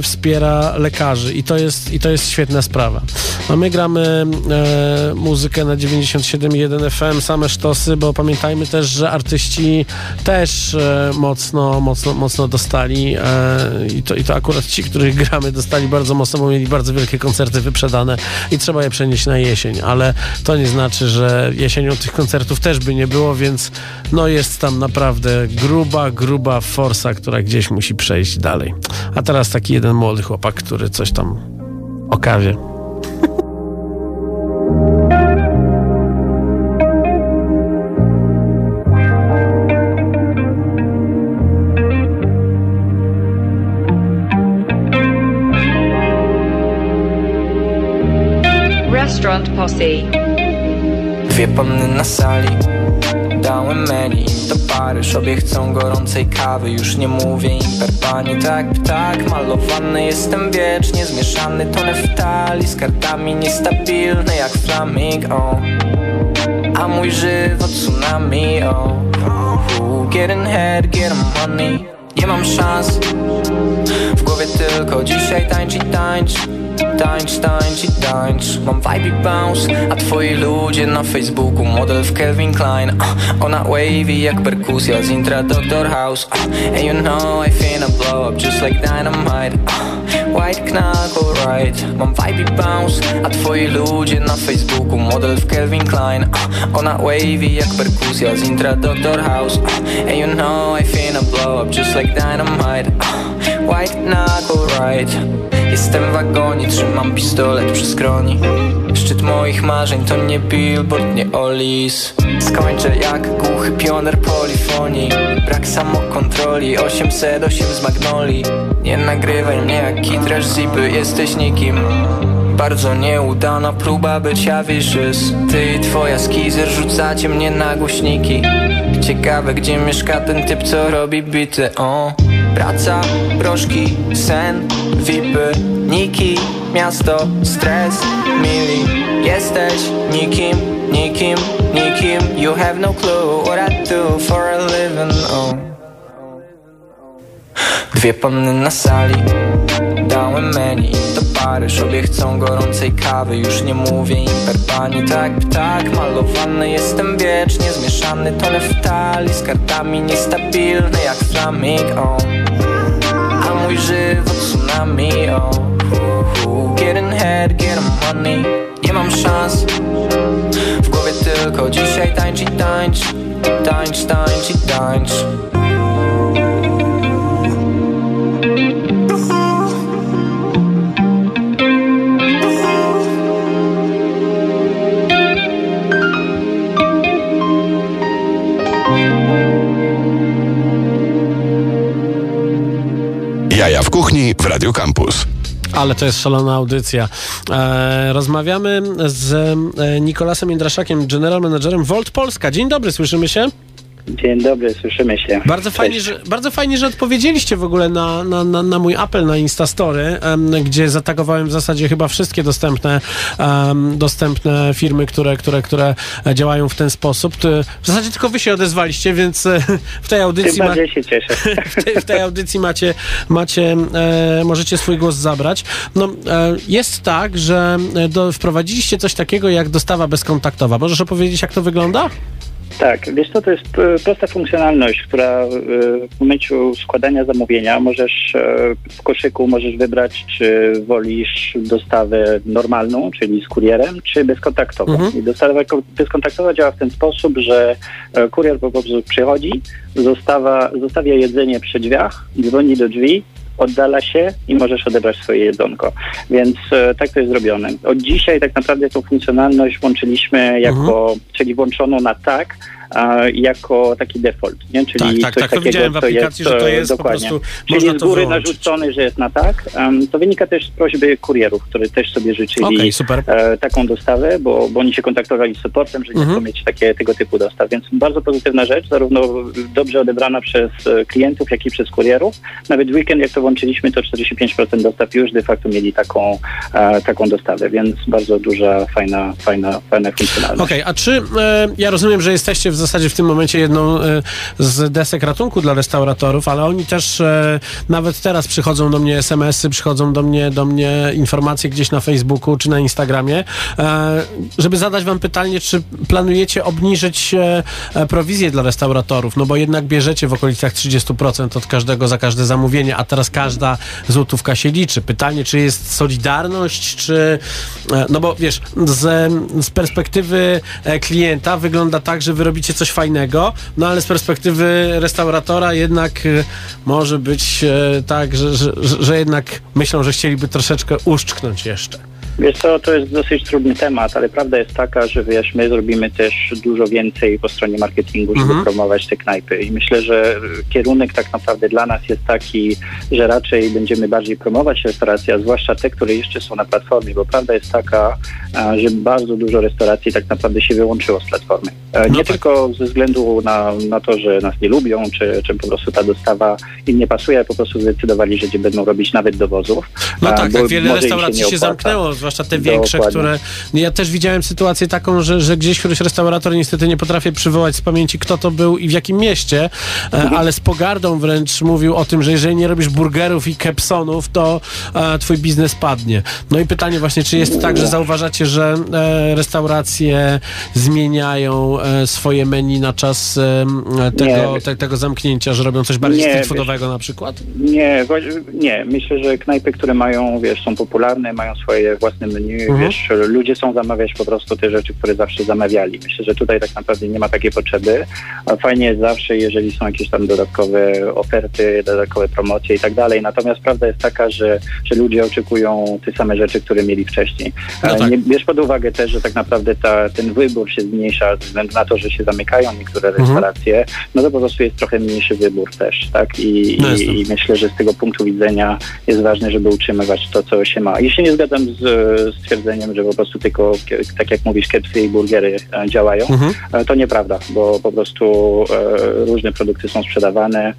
Speaker 2: wspiera lekarzy i to jest, i to jest świetna sprawa. A my gramy e, muzykę na 97.1 FM, same sztosy, bo pamiętajmy też, że artyści też e, mocno, mocno, mocno dostali e, i, to, i to akurat ci, których gramy, dostali bardzo mocno, bo mieli bardzo wielkie koncerty wyprzedane i trzeba je przenieść na jesień, ale to nie znaczy, że jesienią tych koncertów też by nie było, więc no jest tam naprawdę gruba, gruba forsa, która gdzieś musi przejść dalej. A teraz taki jeden młody chłopak, który coś tam o kawie.
Speaker 14: Restaurant Posse.
Speaker 8: Dwie panny na sali Dałem menu, im to Paryż Obie chcą gorącej kawy. Już nie mówię im per pani Tak, ptak, malowany Jestem wiecznie. Zmieszany To neftali z kartami Niestabilny jak flaming, o A mój żywot tsunami, o. Get in head, get 'em money. Nie mam szans. W głowie tylko dzisiaj tańcz i tańcz Tańcz, tańcz i tańcz Mam vibe i bounce. A twoi ludzie na Facebooku Model w Calvin Klein. Uh, Ona wavy jak perkusja z intra Doctor House. Uh, And you know I finna blow up just like dynamite. Uh, White knuckle right. Mam vibe i bounce. A twoi ludzie na Facebooku Model w Calvin Klein. Uh, Ona wavy jak perkusja z intra Doctor House. Uh, And you know I finna blow up just like dynamite. Uh, White knuckle right Jestem w wagonie, trzymam pistolet przy skroni. Szczyt moich marzeń to nie billboard, nie Olis. Skończę jak głuchy pioner polifonii. Brak samokontroli, 808 z Magnoli. Nie nagrywaj mnie jak kitraż zipy, jesteś nikim. Bardzo nieudana próba bycia vicious Ty i twoja skizer rzucacie mnie na głośniki. Ciekawe gdzie mieszka ten typ co robi bity o Praca, proszki, sen, vipy, niki, miasto, stres, mili Jesteś nikim, nikim, nikim. You have no clue what I do for a living oh. Dwie panny na sali Dałem menu, Paryż Obie chcą gorącej kawy. Już nie mówię im per pani Tak, tak, malowany Jestem wiecznie. Zmieszany To neftali z kartami Niestabilny jak flaming, o. A mój żywot tsunami, o. Get in head, get 'em money. Nie mam szans. W głowie tylko dzisiaj tańcz i tańcz. Tańcz, tańcz i tańcz
Speaker 1: Jaja w kuchni w Radio Campus.
Speaker 2: Ale to jest szalona audycja. E, rozmawiamy z e, Nikolasem Jędraszakiem, general managerem Volt Polska. Dzień dobry, słyszymy się?
Speaker 14: Dzień dobry, słyszymy się.
Speaker 2: Bardzo fajnie, że, bardzo fajnie, że odpowiedzieliście w ogóle na, na, na, na mój apel na Instastory, em, gdzie zatagowałem w zasadzie chyba wszystkie dostępne, em, dostępne firmy, które, które, które działają w ten sposób. W zasadzie tylko wy się odezwaliście, więc e, w tej audycji... ma-
Speaker 14: się cieszę.
Speaker 2: w tej, w tej audycji macie, macie e, możecie swój głos zabrać. No, e, jest tak, że do, wprowadziliście coś takiego jak dostawa bezkontaktowa. Możesz opowiedzieć, jak to wygląda?
Speaker 14: Tak, wiesz co, to jest e, prosta funkcjonalność, która e, w momencie składania zamówienia możesz e, w koszyku możesz wybrać, czy wolisz dostawę normalną, czyli z kurierem, czy bezkontaktową.
Speaker 2: Mhm.
Speaker 14: I dostawa ko- bezkontaktowa działa w ten sposób, że kurier po prostu przychodzi, zostawa, zostawia jedzenie przy drzwiach, dzwoni do drzwi, oddala się i możesz odebrać swoje jedzonko. Więc e, tak to jest zrobione. Od dzisiaj tak naprawdę tą funkcjonalność włączyliśmy jako, czyli włączono na tak, jako taki default, nie? Czyli
Speaker 2: Tak, tak,
Speaker 14: coś
Speaker 2: tak, to
Speaker 14: takiego,
Speaker 2: widziałem w aplikacji, że to
Speaker 14: e,
Speaker 2: jest po
Speaker 14: dokładnie.
Speaker 2: prostu,
Speaker 14: Czyli
Speaker 2: można
Speaker 14: jest z góry
Speaker 2: wyłączyć.
Speaker 14: narzucony, że jest na tak. To wynika też z prośby kurierów, którzy też sobie życzyli
Speaker 2: super.
Speaker 14: e, taką dostawę, bo, bo oni się kontaktowali z supportem, że nie
Speaker 2: Mhm.
Speaker 14: chcą mieć takie, tego typu dostaw. Więc bardzo pozytywna rzecz, zarówno dobrze odebrana przez e, klientów, jak i przez kurierów. Nawet w weekend, jak to włączyliśmy, to 45% dostaw już de facto mieli taką, taką dostawę, więc bardzo duża, fajna, fajna, fajna funkcjonalność.
Speaker 2: Okej, a czy ja rozumiem, że jesteście w zasadzie w tym momencie jedną e, z desek ratunku dla restauratorów, ale oni też e, nawet teraz przychodzą do mnie SMS-y, przychodzą do mnie, do mnie informacje gdzieś na Facebooku czy na Instagramie, e, żeby zadać wam pytanie, czy planujecie obniżyć prowizję dla restauratorów, no bo jednak bierzecie w okolicach 30% od każdego za każde zamówienie, a teraz każda złotówka się liczy. Pytanie, czy jest solidarność, czy... No bo wiesz, z, z perspektywy klienta wygląda tak, że wy robicie coś fajnego, no ale z perspektywy restauratora jednak e, może być e, tak, że, że że jednak myślą, że chcieliby troszeczkę uszczknąć jeszcze.
Speaker 14: Wiesz co, to jest dosyć trudny temat, ale prawda jest taka, że wiesz, my zrobimy też dużo więcej po stronie marketingu, żeby
Speaker 2: Mhm.
Speaker 14: promować te knajpy i myślę, że kierunek tak naprawdę dla nas jest taki, że raczej będziemy bardziej promować restauracje, a zwłaszcza te, które jeszcze są na platformie, bo prawda jest taka, że bardzo dużo restauracji tak naprawdę się wyłączyło z platformy. E, Nie
Speaker 2: tak.
Speaker 14: tylko ze względu na, na to, że nas nie lubią, czy, czy po prostu ta dostawa im nie pasuje, ale po prostu zdecydowali, że nie będą robić nawet dowozów.
Speaker 2: No tak,
Speaker 14: bo
Speaker 2: tak, wiele restauracji się,
Speaker 14: opłaca.
Speaker 2: zamknęło, zwłaszcza te większe,
Speaker 14: Dokładnie.
Speaker 2: które... Ja też widziałem sytuację taką, że, że gdzieś któryś restaurator niestety nie potrafię przywołać z pamięci, kto to był i w jakim mieście, e,
Speaker 14: Mhm.
Speaker 2: ale z pogardą wręcz mówił o tym, że jeżeli nie robisz burgerów i kepsonów, to e, twój biznes padnie. No i pytanie właśnie, czy jest tak, że zauważacie, że e, restauracje zmieniają swoje menu na czas tego,
Speaker 14: Nie.
Speaker 2: te, tego zamknięcia, że robią coś bardziej street foodowego na przykład?
Speaker 14: Nie, nie. Myślę, że knajpy, które mają, wiesz, są popularne, mają swoje własne menu,
Speaker 2: Mhm.
Speaker 14: wiesz, ludzie chcą zamawiać po prostu te rzeczy, które zawsze zamawiali. Myślę, że tutaj tak naprawdę nie ma takiej potrzeby. Fajnie jest zawsze, jeżeli są jakieś tam dodatkowe oferty, dodatkowe promocje i tak dalej. Natomiast prawda jest taka, że, że ludzie oczekują te same rzeczy, które mieli wcześniej.
Speaker 2: No
Speaker 14: E,
Speaker 2: tak.
Speaker 14: nie, bierz pod uwagę też, że tak naprawdę ta, ten wybór się zmniejsza ze względu na to, że się zamykają niektóre
Speaker 2: Mhm.
Speaker 14: restauracje, no to po prostu jest trochę mniejszy wybór też, tak? I,
Speaker 2: No
Speaker 14: i, i myślę, że z tego punktu widzenia jest ważne, żeby utrzymywać to, co się ma. I się nie zgadzam z stwierdzeniem, że po prostu tylko, tak jak mówisz, kepsy i burgery e, działają.
Speaker 2: Mhm.
Speaker 14: E, To nieprawda, bo po prostu e, różne produkty są sprzedawane,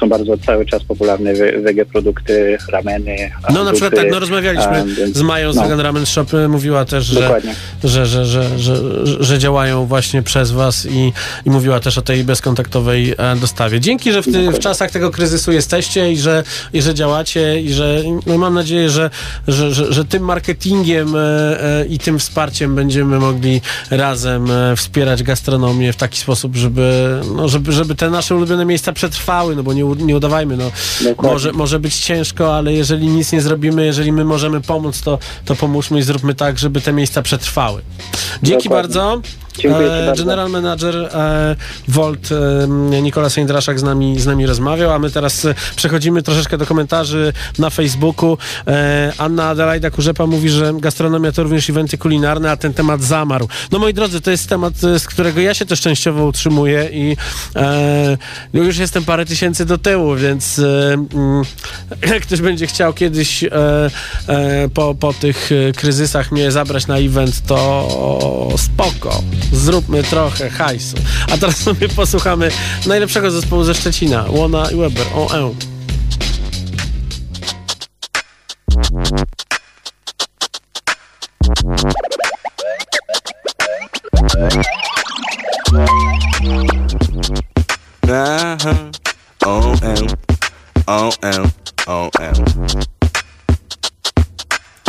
Speaker 14: są bardzo cały czas popularne we- wege produkty, rameny.
Speaker 2: No na przykład tak, no rozmawialiśmy z Mają z
Speaker 14: no.
Speaker 2: Vegan Ramen Shop, mówiła też, że, że, że, że, że, że działają właśnie przez was i, i mówiła też o tej bezkontaktowej dostawie. Dzięki, że w, ty, w czasach tego kryzysu jesteście i że, i że działacie i że no mam nadzieję, że, że, że, że tym marketingiem e, e, i tym wsparciem będziemy mogli razem e, wspierać gastronomię w taki sposób, żeby, no, żeby, żeby te nasze ulubione miejsca przetrwały, no bo nie, nie udawajmy, no
Speaker 14: Dokładnie.
Speaker 2: może, może być ciężko, ale jeżeli nic nie zrobimy, jeżeli my możemy pomóc, to, to pomóżmy i zróbmy tak, żeby te miejsca przetrwały. Dzięki
Speaker 14: Dokładnie.
Speaker 2: bardzo.
Speaker 14: Dziękuję
Speaker 2: E. General Manager e, Volt e, Nikolas Jędraszak z nami, z nami rozmawiał, a my teraz e, przechodzimy troszeczkę do komentarzy na Facebooku. E, Anna Adelaida Kurzepa mówi, że gastronomia to również eventy kulinarne, a ten temat zamarł. No moi drodzy, to jest temat, e, z którego ja się też częściowo utrzymuję i e, no już jestem parę tysięcy do tyłu, więc e, mm, jak ktoś będzie chciał kiedyś po, po tych kryzysach mnie zabrać na event, to spoko. Zróbmy trochę hajsu. A teraz sobie posłuchamy najlepszego zespołu ze Szczecina, Łona i Weber. O, e.
Speaker 15: Uh-huh.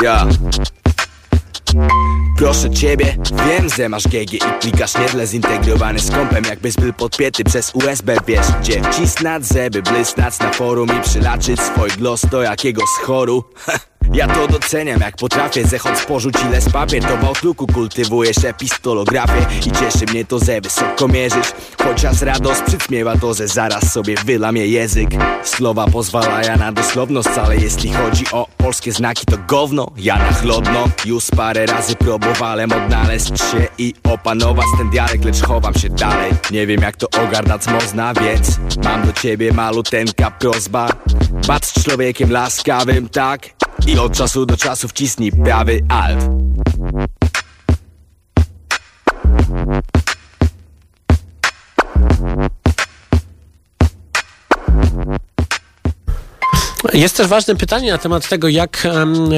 Speaker 15: Ja. Proszę ciebie, wiem, że masz GG i plikasz niedle zintegrowany z kompem Jakbyś był podpięty przez USB, wiesz gdzie Wcisnąć, żeby blysnąć na forum i przylaczyć swój głos do jakiegoś choru Ja to doceniam, jak potrafię zechąc porzuć ile z papier. To w Outlooku kultywujesz epistolografię I cieszy mnie to, że wysoko mierzysz Chociaż radość przyćmiewa to, że zaraz sobie wylamie język. Słowa pozwalają na dosłowność, ale jeśli chodzi o polskie znaki to gówno Ja na chłodno już parę razy próbowałem odnaleźć się i opanować ten dialekt Lecz chowam się dalej, nie wiem jak to ogarnąć można Więc mam do ciebie maluteńka prośba. Bacz człowiekiem laskawym, tak? I od czasu do czasu wcisnij prawy alt
Speaker 2: Jest też ważne pytanie na temat tego, jak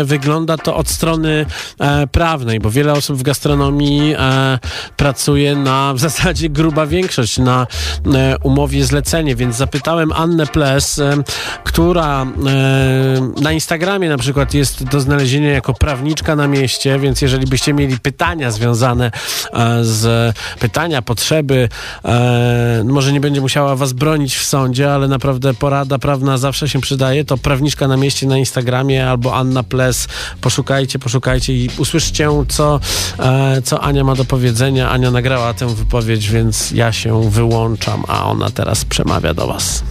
Speaker 2: wygląda to od strony e, prawnej, bo wiele osób w gastronomii e, pracuje na, w zasadzie gruba większość, na e, umowie zlecenie, więc zapytałem Annę Ples, która na Instagramie na przykład jest do znalezienia jako prawniczka na mieście, więc jeżeli byście mieli pytania związane z pytania, potrzeby, może nie będzie musiała was bronić w sądzie, ale naprawdę porada prawna zawsze się przydaje, to prawniczka na mieście na Instagramie albo Anna Ples. Poszukajcie, poszukajcie i usłyszcie, co, e, co Ania ma do powiedzenia. Ania nagrała tę wypowiedź, więc ja się wyłączam, a ona teraz przemawia do was.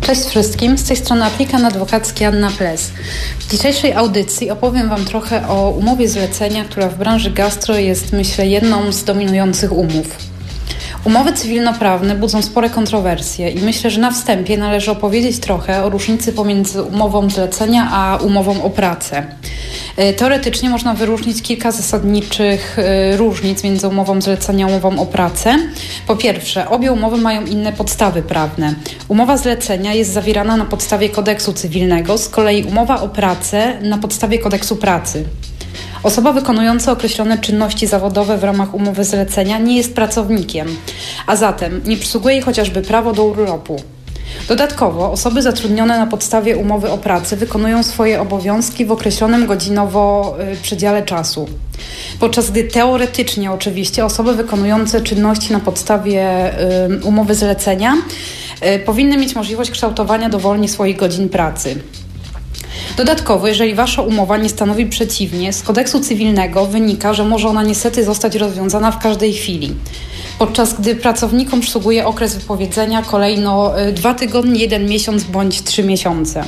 Speaker 16: Cześć wszystkim, z tej strony aplikan adwokacki Anna Ples. W dzisiejszej audycji opowiem Wam trochę o umowie zlecenia, która w branży gastro jest, myślę, jedną z dominujących umów. Umowy cywilnoprawne budzą spore kontrowersje i myślę, że na wstępie należy opowiedzieć trochę o różnicy pomiędzy umową zlecenia a umową o pracę. E, Teoretycznie można wyróżnić kilka zasadniczych e, różnic między umową zlecenia a umową o pracę. Po pierwsze, obie umowy mają inne podstawy prawne. Umowa zlecenia jest zawierana na podstawie kodeksu cywilnego, z kolei umowa o pracę na podstawie kodeksu pracy. Osoba wykonująca określone czynności zawodowe w ramach umowy zlecenia nie jest pracownikiem, a zatem nie przysługuje jej chociażby prawo do urlopu. Dodatkowo osoby zatrudnione na podstawie umowy o pracę wykonują swoje obowiązki w określonym godzinowo y, przedziale czasu. Podczas gdy teoretycznie oczywiście osoby wykonujące czynności na podstawie y, umowy zlecenia y, powinny mieć możliwość kształtowania dowolnie swoich godzin pracy. Dodatkowo, jeżeli Wasza umowa nie stanowi przeciwnie, z kodeksu cywilnego wynika, że może ona niestety zostać rozwiązana w każdej chwili. Podczas gdy pracownikom przysługuje okres wypowiedzenia kolejno y, dwa tygodnie, jeden miesiąc bądź trzy miesiące.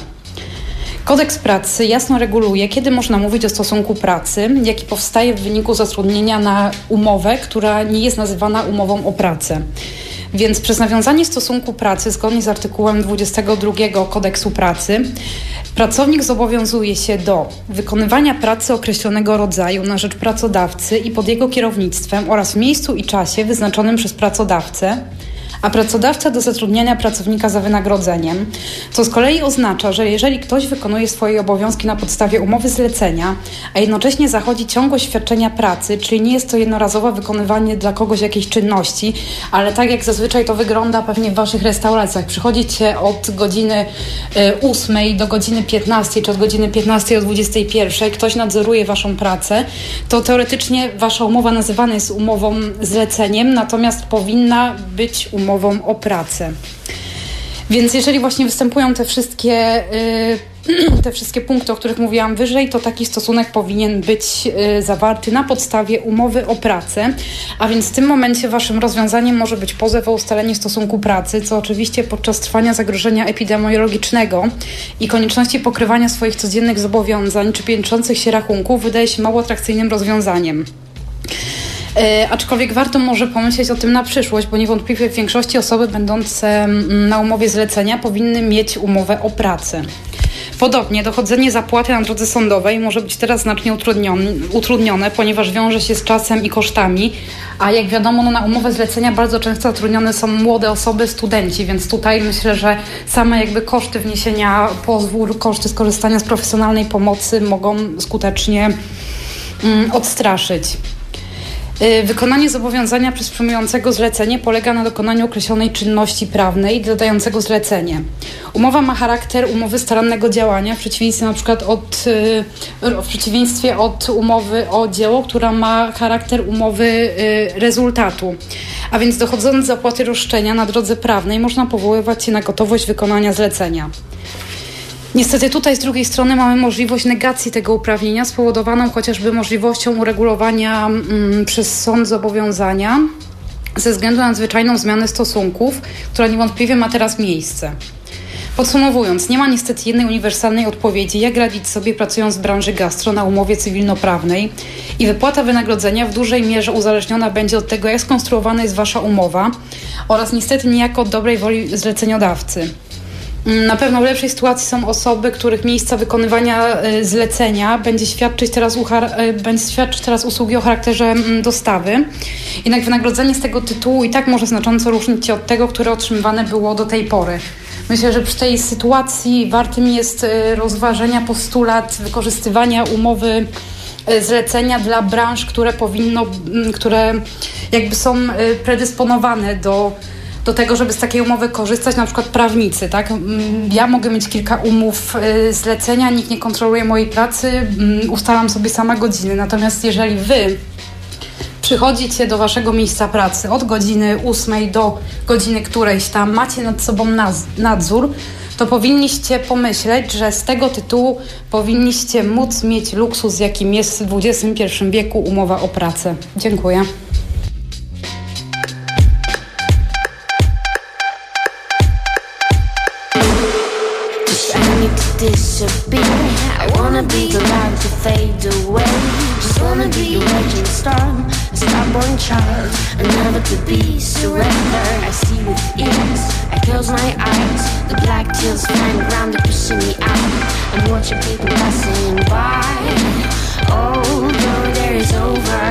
Speaker 16: Kodeks pracy jasno reguluje, kiedy można mówić o stosunku pracy, jaki powstaje w wyniku zatrudnienia na umowę, która nie jest nazywana umową o pracę. Więc przez nawiązanie stosunku pracy zgodnie z artykułem 22 Kodeksu Pracy pracownik zobowiązuje się do wykonywania pracy określonego rodzaju na rzecz pracodawcy i pod jego kierownictwem oraz w miejscu i czasie wyznaczonym przez pracodawcę, a pracodawca do zatrudniania pracownika za wynagrodzeniem, co z kolei oznacza, że jeżeli ktoś wykonuje swoje obowiązki na podstawie umowy zlecenia, a jednocześnie zachodzi ciągłość świadczenia pracy, czyli nie jest to jednorazowe wykonywanie dla kogoś jakiejś czynności, ale tak jak zazwyczaj to wygląda pewnie w Waszych restauracjach, przychodzicie od godziny y, 8 do godziny 15, czy od godziny 15 do 21, ktoś nadzoruje Waszą pracę, to teoretycznie Wasza umowa nazywana jest umową zleceniem, natomiast powinna być umową o pracę. Więc jeżeli właśnie występują te wszystkie y, te wszystkie punkty, o których mówiłam wyżej, to taki stosunek powinien być y, zawarty na podstawie umowy o pracę, a więc w tym momencie waszym rozwiązaniem może być pozew o ustalenie stosunku pracy, co oczywiście podczas trwania zagrożenia epidemiologicznego i konieczności pokrywania swoich codziennych zobowiązań czy piętrzących się rachunków wydaje się mało atrakcyjnym rozwiązaniem. E, aczkolwiek warto może pomyśleć o tym na przyszłość, bo niewątpliwie w większości osoby będące mm, na umowie zlecenia powinny mieć umowę o pracę. Podobnie dochodzenie zapłaty na drodze sądowej może być teraz znacznie utrudnione, ponieważ wiąże się z czasem i kosztami, a jak wiadomo, no na umowę zlecenia bardzo często zatrudnione są młode osoby, studenci, więc tutaj myślę, że same jakby koszty wniesienia pozwu, koszty skorzystania z profesjonalnej pomocy mogą skutecznie mm, odstraszyć. Y, wykonanie zobowiązania przez przyjmującego zlecenie polega na dokonaniu określonej czynności prawnej dodającego zlecenie. Umowa ma charakter umowy starannego działania, w przeciwieństwie na przykład od, y, w przeciwieństwie od umowy o dzieło, która ma charakter umowy y, rezultatu. A więc dochodząc zapłaty roszczenia na drodze prawnej można powoływać się na gotowość wykonania zlecenia. Niestety tutaj z drugiej strony mamy możliwość negacji tego uprawnienia spowodowaną chociażby możliwością uregulowania mm, przez sąd zobowiązania ze względu na zwyczajną zmianę stosunków, która niewątpliwie ma teraz miejsce. Podsumowując, nie ma niestety jednej uniwersalnej odpowiedzi, jak radzić sobie pracując w branży gastro na umowie cywilnoprawnej i wypłata wynagrodzenia w dużej mierze uzależniona będzie od tego, jak skonstruowana jest Wasza umowa oraz niestety niejako od dobrej woli zleceniodawcy. Na pewno w lepszej sytuacji są osoby, których miejsca wykonywania y, zlecenia będzie świadczyć teraz, y, będzie świadczyć teraz usługi o charakterze mm, dostawy. Jednak wynagrodzenie z tego tytułu i tak może znacząco różnić się od tego, które otrzymywane było do tej pory. Myślę, że przy tej sytuacji wartym jest y, rozważenia postulat wykorzystywania umowy zlecenia dla branż, które powinno, które jakby są predysponowane do do tego, żeby z takiej umowy korzystać, na przykład prawnicy, tak? Mm, ja mogę mieć kilka umów y, zlecenia, nikt nie kontroluje mojej pracy, mm, ustalam sobie sama godziny. Natomiast jeżeli wy przychodzicie do waszego miejsca pracy od godziny 8 do godziny którejś tam, macie nad sobą nadzór, to powinniście pomyśleć, że z tego tytułu powinniście móc mieć luksus, jakim jest w XXI wieku umowa o pracę. Dziękuję. Disappear. I wanna be the light to fade away. Just wanna be a raging storm, a stubborn child, and never to be surrendered. I see with ease, I close my eyes. The black tears flying around, they're pushing me out. I'm watching people passing by. Oh, no, there is over.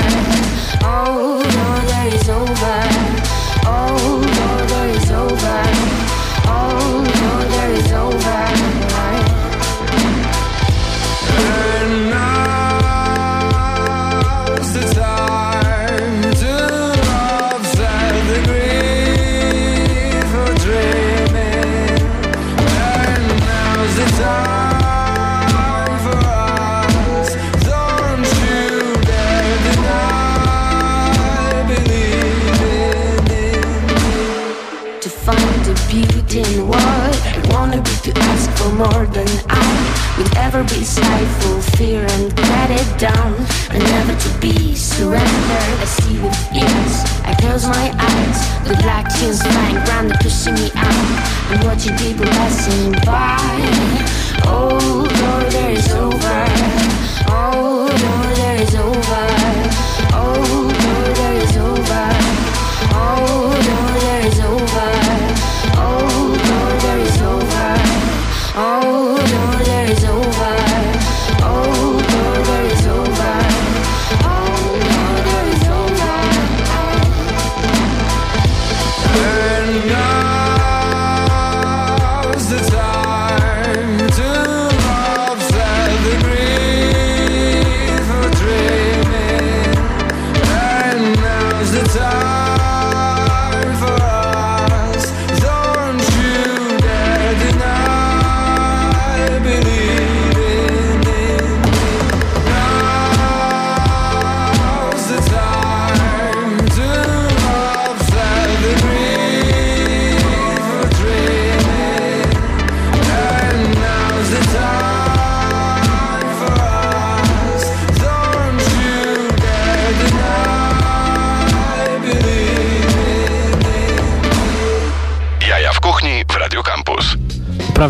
Speaker 16: Oh, no, there is over. More than I would ever be. Stifle fear and get it down. And never to be surrendered. I see with ease I close my eyes. The black tears flying round and pushing me out. And watching people passing by. Oh Lord there is over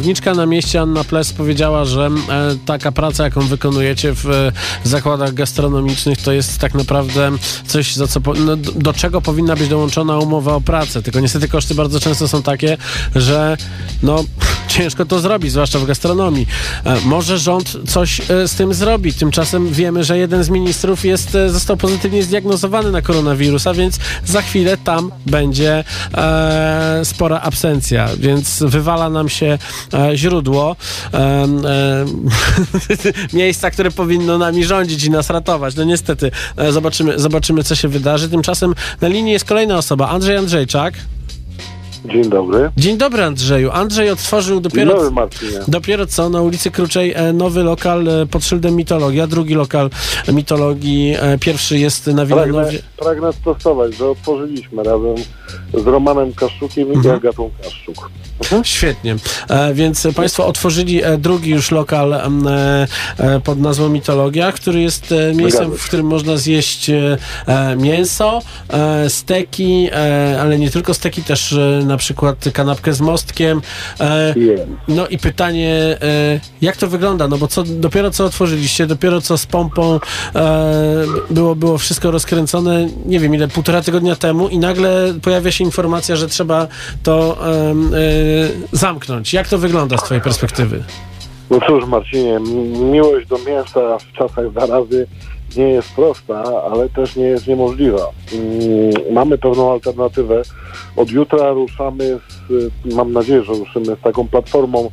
Speaker 2: Prawniczka na mieście Anna Ples powiedziała, że e, taka praca, jaką wykonujecie w zakładach gastronomicznych, to jest tak naprawdę coś, za co, no, do czego powinna być dołączona umowa o pracę. Tylko niestety koszty bardzo często są takie, że no, ciężko to zrobić, zwłaszcza w gastronomii. E, może rząd coś e, z tym zrobi. Tymczasem wiemy, że jeden z ministrów jest, e, został pozytywnie zdiagnozowany na koronawirusa, więc za chwilę tam będzie e, spora absencja, więc wywala nam się e, źródło e, miejsca, które powinno nami rządzić i nas ratować. No niestety, zobaczymy, zobaczymy, co się wydarzy. Tymczasem na linii jest kolejna osoba, Andrzej Andrzejczak.
Speaker 17: Dzień dobry.
Speaker 2: Dzień dobry Andrzeju. Andrzej otworzył dopiero,
Speaker 17: Dzień dobry, Marcinie.
Speaker 2: dopiero co na ulicy Kruczej e, nowy lokal e, pod szyldem Mitologia, drugi lokal mitologii, e, pierwszy jest na
Speaker 17: Pragnę,
Speaker 2: Wilanowie.
Speaker 17: pragnę sprostować, że otworzyliśmy razem z Romanem Kaszczukiem i
Speaker 2: Mhm.
Speaker 17: Agatą Kaszczuk.
Speaker 2: Świetnie. E, więc Państwo otworzyli drugi już lokal e, pod nazwą Mitologia, który jest miejscem, w którym można zjeść e, mięso, steki, ale nie tylko steki, też na przykład kanapkę z mostkiem. E, no i pytanie, e, jak to wygląda? No bo co, dopiero co otworzyliście, dopiero co z pompą e, było, było wszystko rozkręcone, nie wiem ile, półtora tygodnia temu i nagle pojawia się informacja, że trzeba to zamknąć. Jak to wygląda z Twojej perspektywy?
Speaker 17: No cóż, Marcinie, miłość do mięsa w czasach zarazy nie jest prosta, ale też nie jest niemożliwa. Mm, Mamy pewną alternatywę. Od jutra ruszamy, z, y, mam nadzieję, że ruszymy z taką platformą,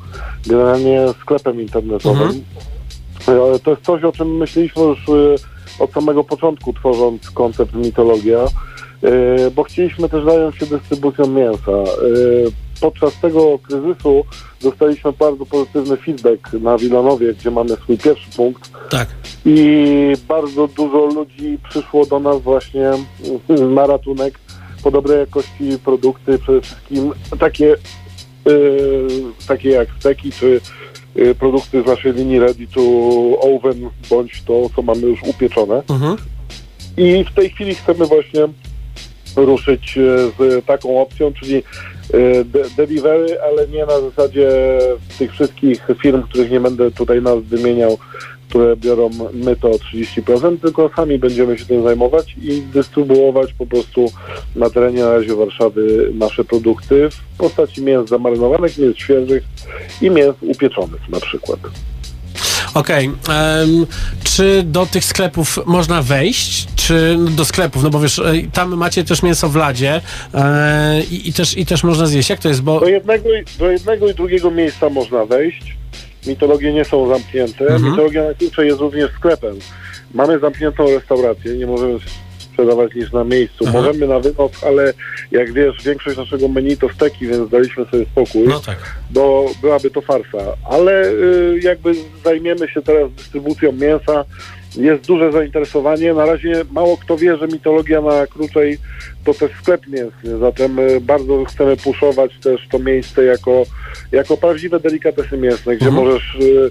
Speaker 17: generalnie sklepem internetowym. E, To jest coś, o czym myśleliśmy już y, od samego początku, tworząc koncept mitologia, y, bo chcieliśmy też zająć się dystrybucją mięsa. Y, Podczas tego kryzysu dostaliśmy bardzo pozytywny feedback na Wilanowie, gdzie mamy swój pierwszy punkt.
Speaker 2: Tak.
Speaker 17: I bardzo dużo ludzi przyszło do nas właśnie na ratunek po dobrej jakości produkty, przede wszystkim takie, y, takie jak steki czy y, produkty z naszej linii ready to oven, bądź to, co mamy już upieczone.
Speaker 2: Mhm.
Speaker 17: I w tej chwili chcemy właśnie ruszyć e, z taką opcją, czyli de- delivery, ale nie na zasadzie tych wszystkich firm, których nie będę tutaj nas wymieniał, które biorą my to 30%, tylko sami będziemy się tym zajmować i dystrybuować po prostu na terenie na razie Warszawy nasze produkty w postaci mięs zamarynowanych, mięs świeżych i mięs upieczonych na przykład.
Speaker 2: Okej. em, czy do tych sklepów można wejść? Czy do sklepów? No bo wiesz, tam macie też mięso w ladzie e, i, i, też, i też można zjeść. Jak to jest? Bo
Speaker 17: Do jednego, i- do jednego i drugiego miejsca można wejść. Mitologie nie są zamknięte.
Speaker 2: Mhm.
Speaker 17: Mitologia na klucze jest również sklepem. Mamy zamkniętą restaurację, nie możemy sprzedawać niż na miejscu.
Speaker 2: Aha.
Speaker 17: Możemy na wynos, ale jak wiesz, większość naszego menu to steki, więc daliśmy sobie spokój,
Speaker 2: No tak.
Speaker 17: bo byłaby to farsa. Ale y, jakby zajmiemy się teraz dystrybucją mięsa. Jest duże zainteresowanie. Na razie mało kto wie, że mitologia na Kruczej to też sklep mięsny, zatem y, bardzo chcemy puszować też to miejsce jako, jako prawdziwe delikatesy mięsne, gdzie
Speaker 2: Mhm.
Speaker 17: możesz y,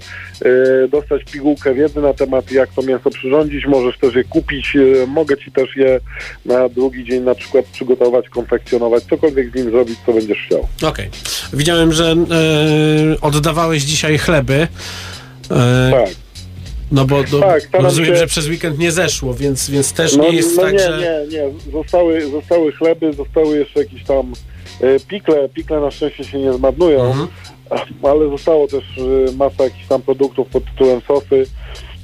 Speaker 17: y, dostać pigułkę wiedzy na temat, jak to mięso przyrządzić, możesz też je kupić, y, mogę ci też je na drugi dzień na przykład przygotować, konfekcjonować, cokolwiek z nim zrobić, co będziesz chciał.
Speaker 2: Okej. Widziałem, że e, oddawałeś dzisiaj chleby. E,
Speaker 17: Tak.
Speaker 2: No bo do,
Speaker 17: Tak,
Speaker 2: rozumiem,
Speaker 17: się-
Speaker 2: że przez weekend nie zeszło, więc, więc też
Speaker 17: no,
Speaker 2: nie jest
Speaker 17: no
Speaker 2: tak,
Speaker 17: nie,
Speaker 2: że...
Speaker 17: nie, nie. Zostały, zostały chleby, zostały jeszcze jakieś tam e, pikle. Pikle na szczęście się nie zmarnują,
Speaker 2: Mhm.
Speaker 17: ale zostało też e, masa jakichś tam produktów pod tytułem sosy,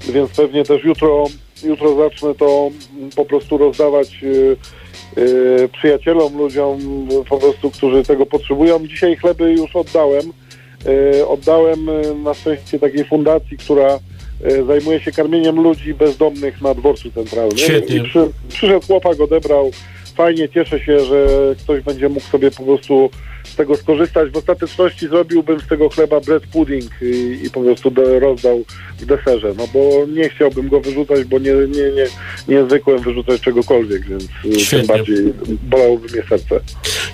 Speaker 17: więc pewnie też jutro, jutro zacznę to po prostu rozdawać e, e, przyjacielom, ludziom po prostu, którzy tego potrzebują. Dzisiaj chleby już oddałem. E, oddałem e, na szczęście takiej fundacji, która zajmuje się karmieniem ludzi bezdomnych na dworcu centralnym.
Speaker 2: Świetnie.
Speaker 17: I przy, przyszedł chłopak, odebrał. Fajnie, cieszę się, że ktoś będzie mógł sobie po prostu z tego skorzystać. W ostateczności zrobiłbym z tego chleba bread pudding i, i po prostu do, rozdał w deserze, no bo nie chciałbym go wyrzucać, bo nie, nie, nie, nie zwykłem wyrzucać czegokolwiek, więc y,
Speaker 2: Świetnie.
Speaker 17: tym bardziej bolałoby mnie serce.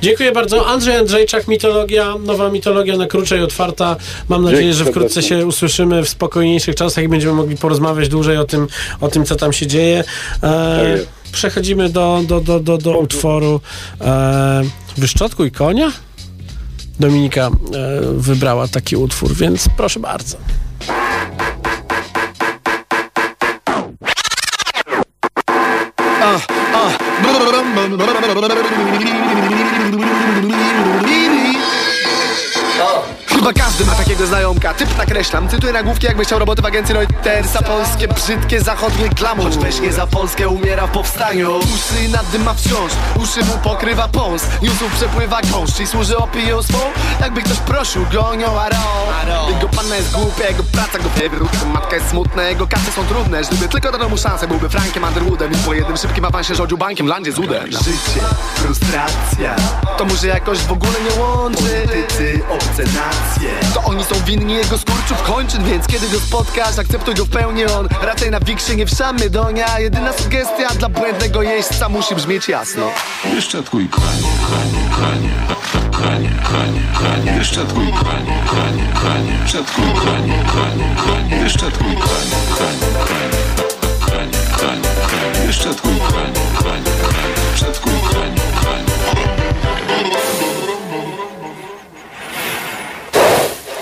Speaker 2: Dziękuję bardzo. Andrzej Andrzejczak, Mitologia, nowa Mitologia na Kruczej otwarta. Mam nadzieję,
Speaker 17: Dzięki
Speaker 2: że wkrótce
Speaker 17: serdecznie.
Speaker 2: się usłyszymy w spokojniejszych czasach i będziemy mogli porozmawiać dłużej o tym, o tym co tam się dzieje. E,
Speaker 17: jest.
Speaker 2: przechodzimy do, do, do, do, do utworu e, Wyszczotkuj konia? Dominika e, wybrała taki utwór, więc proszę bardzo.
Speaker 10: Chyba każdy ma takiego znajomka. Typ nakreślam, cytuję nagłówki jakby chciał roboty w agencji Reutersa Polskie, brzydkie, zachodnie glamour. Choć weź nie za Polskę, umiera w powstaniu. Uszy nad dym ma wciąż, uszy mu pokrywa pąs. Newsów przepływa gąszcz i służy opinią swą. Jakby ktoś prosił, gonią aro Jego panna jest głupia, jego praca go wywrót Matka jest smutna, jego kasy są trudne. Gdyby tylko dano mu szansę, byłby Frankiem Underwoodem. I po jednym szybkim awansie rządził bankiem landzie z udem. Życie, frustracja. To mu się jakoś w ogóle nie łączy. Politycy, obce nacje To oni są winni jego skurczów kończyn Więc kiedy go spotkasz, akceptuj go w pełni on Raczej na wiksie nie wszamy donia Jedyna sugestia dla błędnego jeźdźca musi brzmieć jasno
Speaker 18: Wyszczatkuj kochanie, kochanie, kochanie, kochanie, kochanie, kochanie, kochanie, kochanie, wyszczatkuj kochanie, kochanie, kochanie, wyszczatkuj kochanie, kochanie, kochanie, kochanie, wyszczatkuj kochanie, kochanie.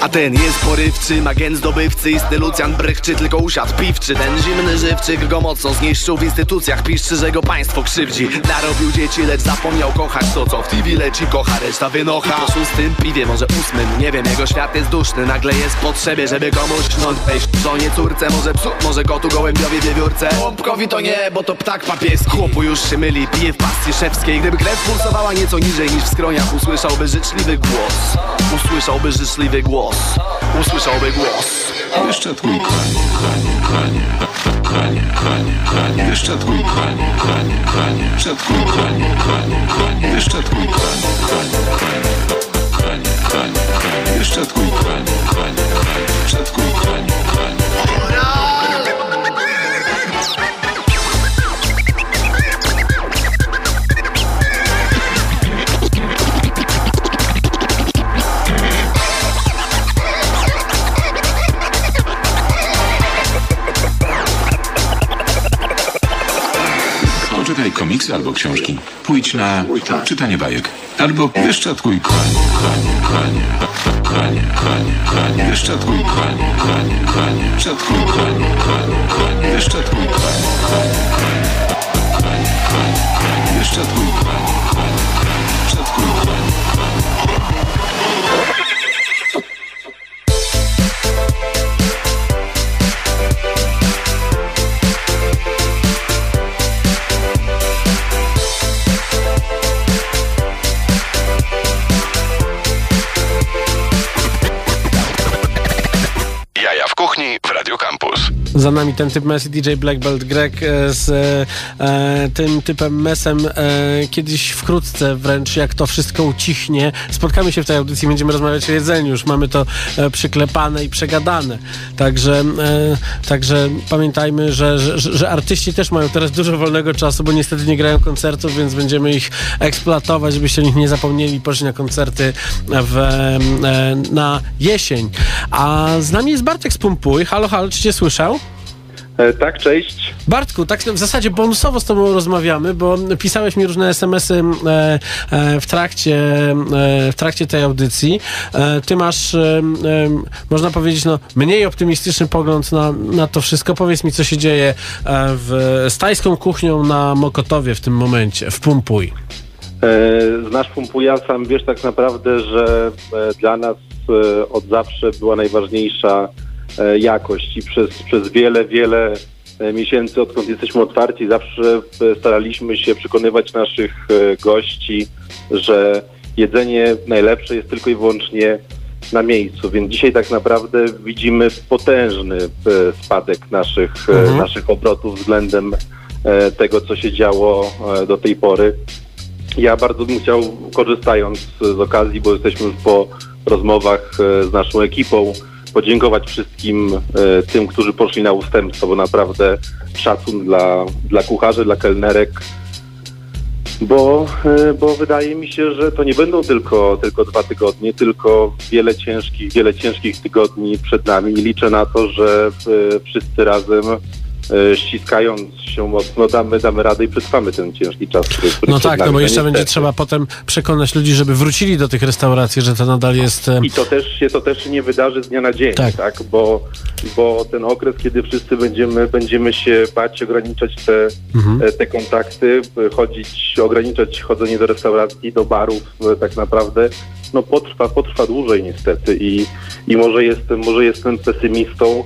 Speaker 10: A ten jest porywczy, ma zdobywcy Isty Lucjan brychczy, tylko usiadł piwczy Ten zimny żywczyk go mocno zniszczył W instytucjach. Piszczy, że go państwo krzywdzi. Narobił dzieci, lecz zapomniał kochać To co w TV leci, kocha, reszta wynocha. Po szóstym piwie, może ósmym, nie wiem Jego świat jest duszny, nagle jest potrzebie Żeby komuś sznąć wejść Żonie, córce, może psu, może kotu, gołębiowi, wiewiórce. Łąbkowi to nie, bo to ptak papieski. Chłopu już się myli, pije w pasji szewskiej. Gdyby krew pulsowała nieco niżej niż w skroniach Usłyszałby życzliwy głos. Usłyszałby życzliwy głos Usłyszałby głos.
Speaker 18: Wyszczatkuj kochanie, kochanie, kochanie, kochanie, kochanie, kochanie, wyszczatkuj kochanie, kochanie, kochanie, wyszczatkuj kochanie, kochanie, kochanie, wyszczatkuj kochanie, kochanie, kochanie, kochanie, kochanie, kochanie, wyszczatkuj kochanie, kochanie, kochanie, wyszczatkuj kochanie, kochanie. Komiksy albo książki. Pójdź na czytanie bajek. Albo wyszczatkuj kochanie, kochanie, kochanie, kochanie, kochanie, kochanie, wyszczatkuj kochanie, kochanie, kochanie, wyszczatkuj kochanie, kochanie, kochanie, wyszczatkuj kochanie, kochanie, kochanie, kochanie, kochanie, wyszczatkuj kochanie, kochanie, kochanie, wyszczatkuj kochanie.
Speaker 1: Jaja
Speaker 2: Za nami ten typ Messi, DJ Black Belt Greg e, z e, tym typem Mesem. E, kiedyś wkrótce wręcz, jak to wszystko ucichnie, spotkamy się w tej audycji, będziemy rozmawiać o jedzeniu. Już mamy to e, przyklepane i przegadane. Także, e, także pamiętajmy, że, że, że artyści też mają teraz dużo wolnego czasu, bo niestety nie grają koncertów, więc będziemy ich eksploatować, żebyście o nich nie zapomnieli, poszli na koncerty w, e, na jesień. A z nami jest Bartek z Pumpuj. Halo, halo, czy cię słyszał?
Speaker 19: Tak, cześć.
Speaker 2: Bartku, tak w zasadzie bonusowo z tobą rozmawiamy, bo pisałeś mi różne SMS-y e, e, w, trakcie, e, w trakcie tej audycji. E, ty masz, e, e, można powiedzieć, no, mniej optymistyczny pogląd na, na to wszystko. Powiedz mi, co się dzieje e, w, z tajską kuchnią na Mokotowie w tym momencie, w Pumpuj.
Speaker 19: E, Znasz Pumpuja, sam wiesz tak naprawdę, że e, dla nas e, od zawsze była najważniejsza e, jakość i przez, przez wiele, wiele e, miesięcy, odkąd jesteśmy otwarci, zawsze e, staraliśmy się przekonywać naszych e, gości, że jedzenie najlepsze jest tylko i wyłącznie na miejscu, więc dzisiaj tak naprawdę widzimy potężny e, spadek naszych, e,
Speaker 20: Mhm.
Speaker 19: naszych obrotów względem e, tego, co się działo e, do tej pory. Ja bardzo bym chciał, korzystając z okazji, bo jesteśmy już po rozmowach e, z naszą ekipą, podziękować wszystkim e, tym, którzy poszli na ustępstwo, bo naprawdę szacun dla, dla kucharzy, dla kelnerek, bo, e, bo wydaje mi się, że to nie będą tylko, tylko dwa tygodnie, tylko wiele ciężkich, wiele ciężkich tygodni przed nami. I liczę na to, że e, wszyscy razem ściskając się mocno damy, damy radę i przetrwamy ten ciężki czas, który, który
Speaker 2: No tak, no bo jeszcze będzie trzeba potem przekonać ludzi, żeby wrócili do tych restauracji, że to nadal jest... e,
Speaker 19: I to też się to też nie wydarzy z dnia na dzień,
Speaker 2: Tak.
Speaker 19: tak? Bo, bo ten okres, kiedy wszyscy będziemy, będziemy się bać, ograniczać te,
Speaker 2: Mhm.
Speaker 19: e, te kontakty, e, chodzić, ograniczać chodzenie do restauracji, do barów e, tak naprawdę, no potrwa, potrwa dłużej niestety i, i może jestem, może jestem pesymistą,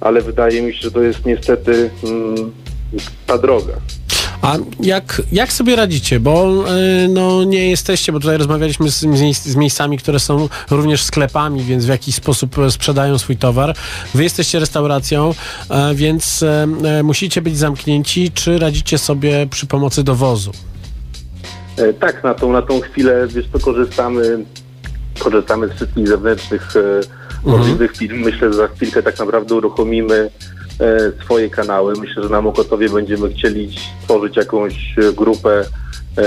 Speaker 19: ale wydaje mi się, że to jest niestety mm, ta droga.
Speaker 2: A jak, jak sobie radzicie? Bo y, no, nie jesteście, bo tutaj rozmawialiśmy z, z, miejscami, które są również sklepami, więc w jakiś sposób e, sprzedają swój towar. Wy jesteście restauracją, e, więc e, musicie być zamknięci. Czy radzicie sobie przy pomocy dowozu?
Speaker 19: Tak, na tą, na tą chwilę, wiesz co, korzystamy, korzystamy z wszystkich zewnętrznych możliwych firm. Myślę, że za chwilkę tak naprawdę uruchomimy e, swoje kanały. Myślę, że na Mokotowie będziemy chcieli stworzyć jakąś grupę e,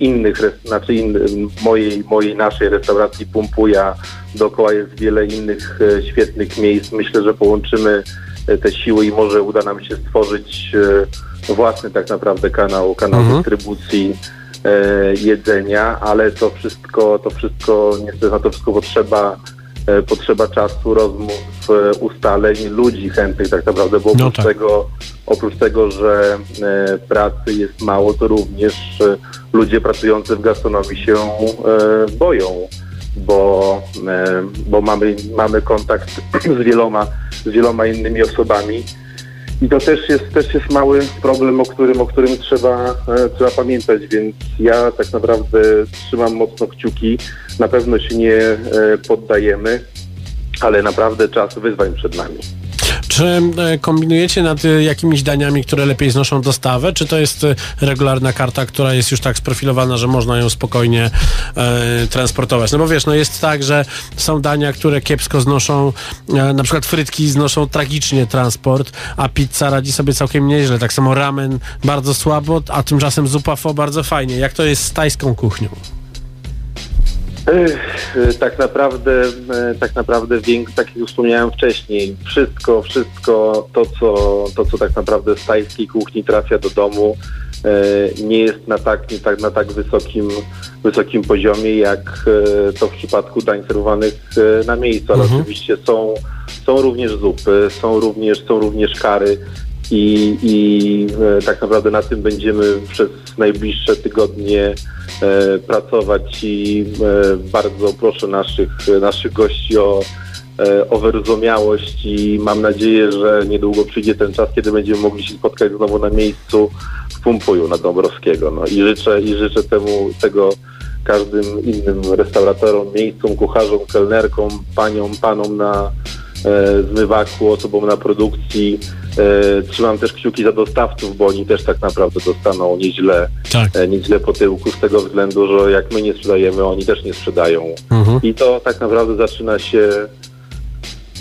Speaker 19: innych, znaczy in, mojej, mojej, naszej restauracji Pumpuja. Dookoła jest wiele innych e, świetnych miejsc. Myślę, że połączymy te siły i może uda nam się stworzyć własny tak naprawdę kanał, kanał
Speaker 2: Mhm.
Speaker 19: dystrybucji jedzenia, ale to wszystko, to wszystko, niestety na to wszystko potrzeba, potrzeba czasu, rozmów, e, ustaleń, ludzi chętnych tak naprawdę, bo
Speaker 2: No
Speaker 19: oprócz,
Speaker 2: tak.
Speaker 19: tego, oprócz tego, że e, pracy jest mało, to również e, ludzie pracujący w gastronomii się e, boją, bo, e, bo mamy, mamy kontakt z wieloma, z wieloma innymi osobami. I to też jest, też jest mały problem, o którym, o którym trzeba, e, trzeba pamiętać, więc ja tak naprawdę trzymam mocno kciuki. Na pewno się nie e, poddajemy, ale naprawdę czas wyzwań przed nami.
Speaker 2: Czy e, kombinujecie nad e, jakimiś daniami, które lepiej znoszą dostawę, czy to jest regularna karta, która jest już tak sprofilowana, że można ją spokojnie e, transportować? No bo wiesz, no jest tak, że są dania, które kiepsko znoszą, e, na przykład frytki znoszą tragicznie transport, a pizza radzi sobie całkiem nieźle. Tak samo ramen bardzo słabo, a tymczasem zupa fo bardzo fajnie. Jak to jest z tajską kuchnią?
Speaker 19: Tak naprawdę, e, tak naprawdę, tak jak już wspomniałem wcześniej, wszystko, wszystko to, co, to, co tak naprawdę z tajskiej kuchni trafia do domu, e, nie jest na tak, nie tak, na tak wysokim, wysokim poziomie, jak e, to w przypadku dań serwowanych na miejscu, ale
Speaker 2: Mhm.
Speaker 19: oczywiście są, są również zupy, są również, są również kary i, i tak naprawdę na tym będziemy przez najbliższe tygodnie pracować i e, bardzo proszę naszych, naszych gości o, e, o wyrozumiałość i mam nadzieję, że niedługo przyjdzie ten czas, kiedy będziemy mogli się spotkać znowu na miejscu w Pumpuju na Dąbrowskiego. No i życzę, i życzę temu, tego każdym innym restauratorom, miejscom, kucharzom, kelnerkom, paniom, panom na e, zmywaku, osobom na produkcji. E, trzymam też kciuki za dostawców, bo oni też tak naprawdę dostaną nieźle,
Speaker 2: Tak.
Speaker 19: e, nieźle po tyłku z tego względu, że jak my nie sprzedajemy, oni też nie sprzedają.
Speaker 2: Mhm.
Speaker 19: I to tak naprawdę zaczyna się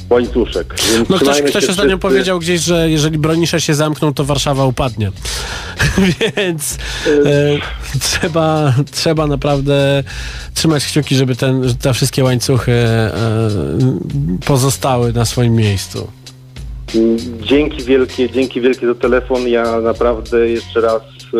Speaker 19: łańcuszek. Więc
Speaker 2: No ktoś, ktoś ostatnio
Speaker 19: wszyscy.
Speaker 2: powiedział gdzieś, że jeżeli bronisze się zamkną, to Warszawa upadnie. Więc e, trzeba, trzeba naprawdę trzymać kciuki, żeby ten, te wszystkie łańcuchy e, pozostały na swoim miejscu.
Speaker 19: Dzięki wielkie, dzięki wielkie za telefon. Ja naprawdę jeszcze raz e,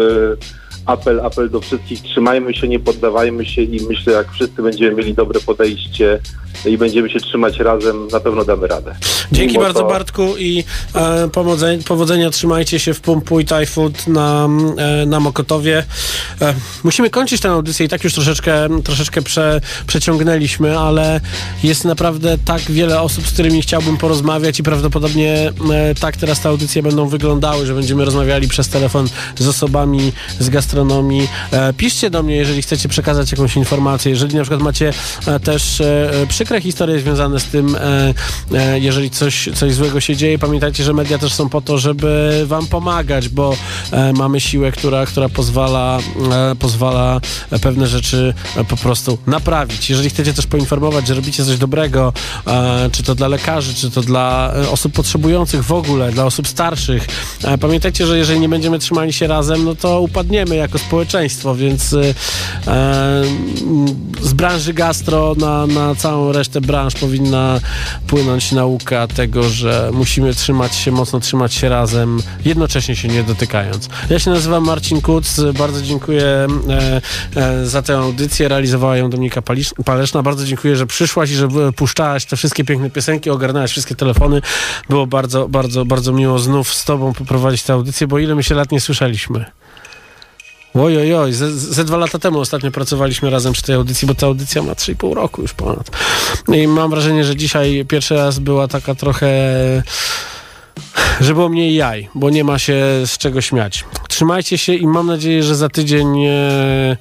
Speaker 19: apel, apel do wszystkich. Trzymajmy się, nie poddawajmy się i myślę, jak wszyscy będziemy mieli dobre podejście i będziemy się trzymać razem, na pewno damy radę.
Speaker 2: Dzięki
Speaker 19: Mimo
Speaker 2: bardzo
Speaker 19: to-
Speaker 2: Bartku i e, pomodzenia, powodzenia, trzymajcie się w Pumpuj Thai Food na, e, na Mokotowie. E, musimy kończyć tę audycję i tak już troszeczkę, troszeczkę prze, przeciągnęliśmy, ale jest naprawdę tak wiele osób, z którymi chciałbym porozmawiać i prawdopodobnie e, tak teraz te audycje będą wyglądały, że będziemy rozmawiali przez telefon z osobami z gastronomii. E, piszcie do mnie, jeżeli chcecie przekazać jakąś informację, jeżeli na przykład macie e, też e, przykre historie związane z tym, e, e, jeżeli coś, coś złego się dzieje, pamiętajcie, że media też są po to, żeby wam pomagać, bo e, mamy siłę, która, która pozwala, pozwala pewne rzeczy po prostu naprawić. Jeżeli chcecie też poinformować, że robicie coś dobrego, czy to dla lekarzy, czy to dla osób potrzebujących w ogóle, dla osób starszych, pamiętajcie, że jeżeli nie będziemy trzymali się razem, no to upadniemy jako społeczeństwo, więc z branży gastro na, na całą resztę branż powinna płynąć nauka tego, że musimy trzymać się, mocno trzymać się razem, jednocześnie się nie dotykając. Ja się nazywam Marcin Kuc, bardzo dziękuję e, e, za tę audycję, realizowała ją Dominika Palisz- Paleszna, bardzo dziękuję, że przyszłaś i że puszczałaś te wszystkie piękne piosenki, ogarnęłaś wszystkie telefony, było bardzo, bardzo, bardzo miło znów z tobą poprowadzić tę audycję, bo ile my się lat nie słyszeliśmy. Oj, oj, oj, ze, ze dwa lata temu ostatnio pracowaliśmy razem przy tej audycji, bo ta audycja ma 3,5 roku już ponad. I mam wrażenie, że dzisiaj pierwszy raz była taka trochę że było mniej jaj, bo nie ma się z czego śmiać. Trzymajcie się i mam nadzieję, że za tydzień e,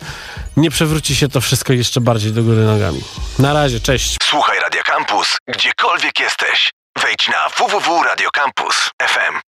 Speaker 2: nie przewróci się to wszystko jeszcze bardziej do góry nogami. Na razie, cześć.
Speaker 21: Słuchaj Radio Campus, gdziekolwiek jesteś. Wejdź na www.radiocampus.fm.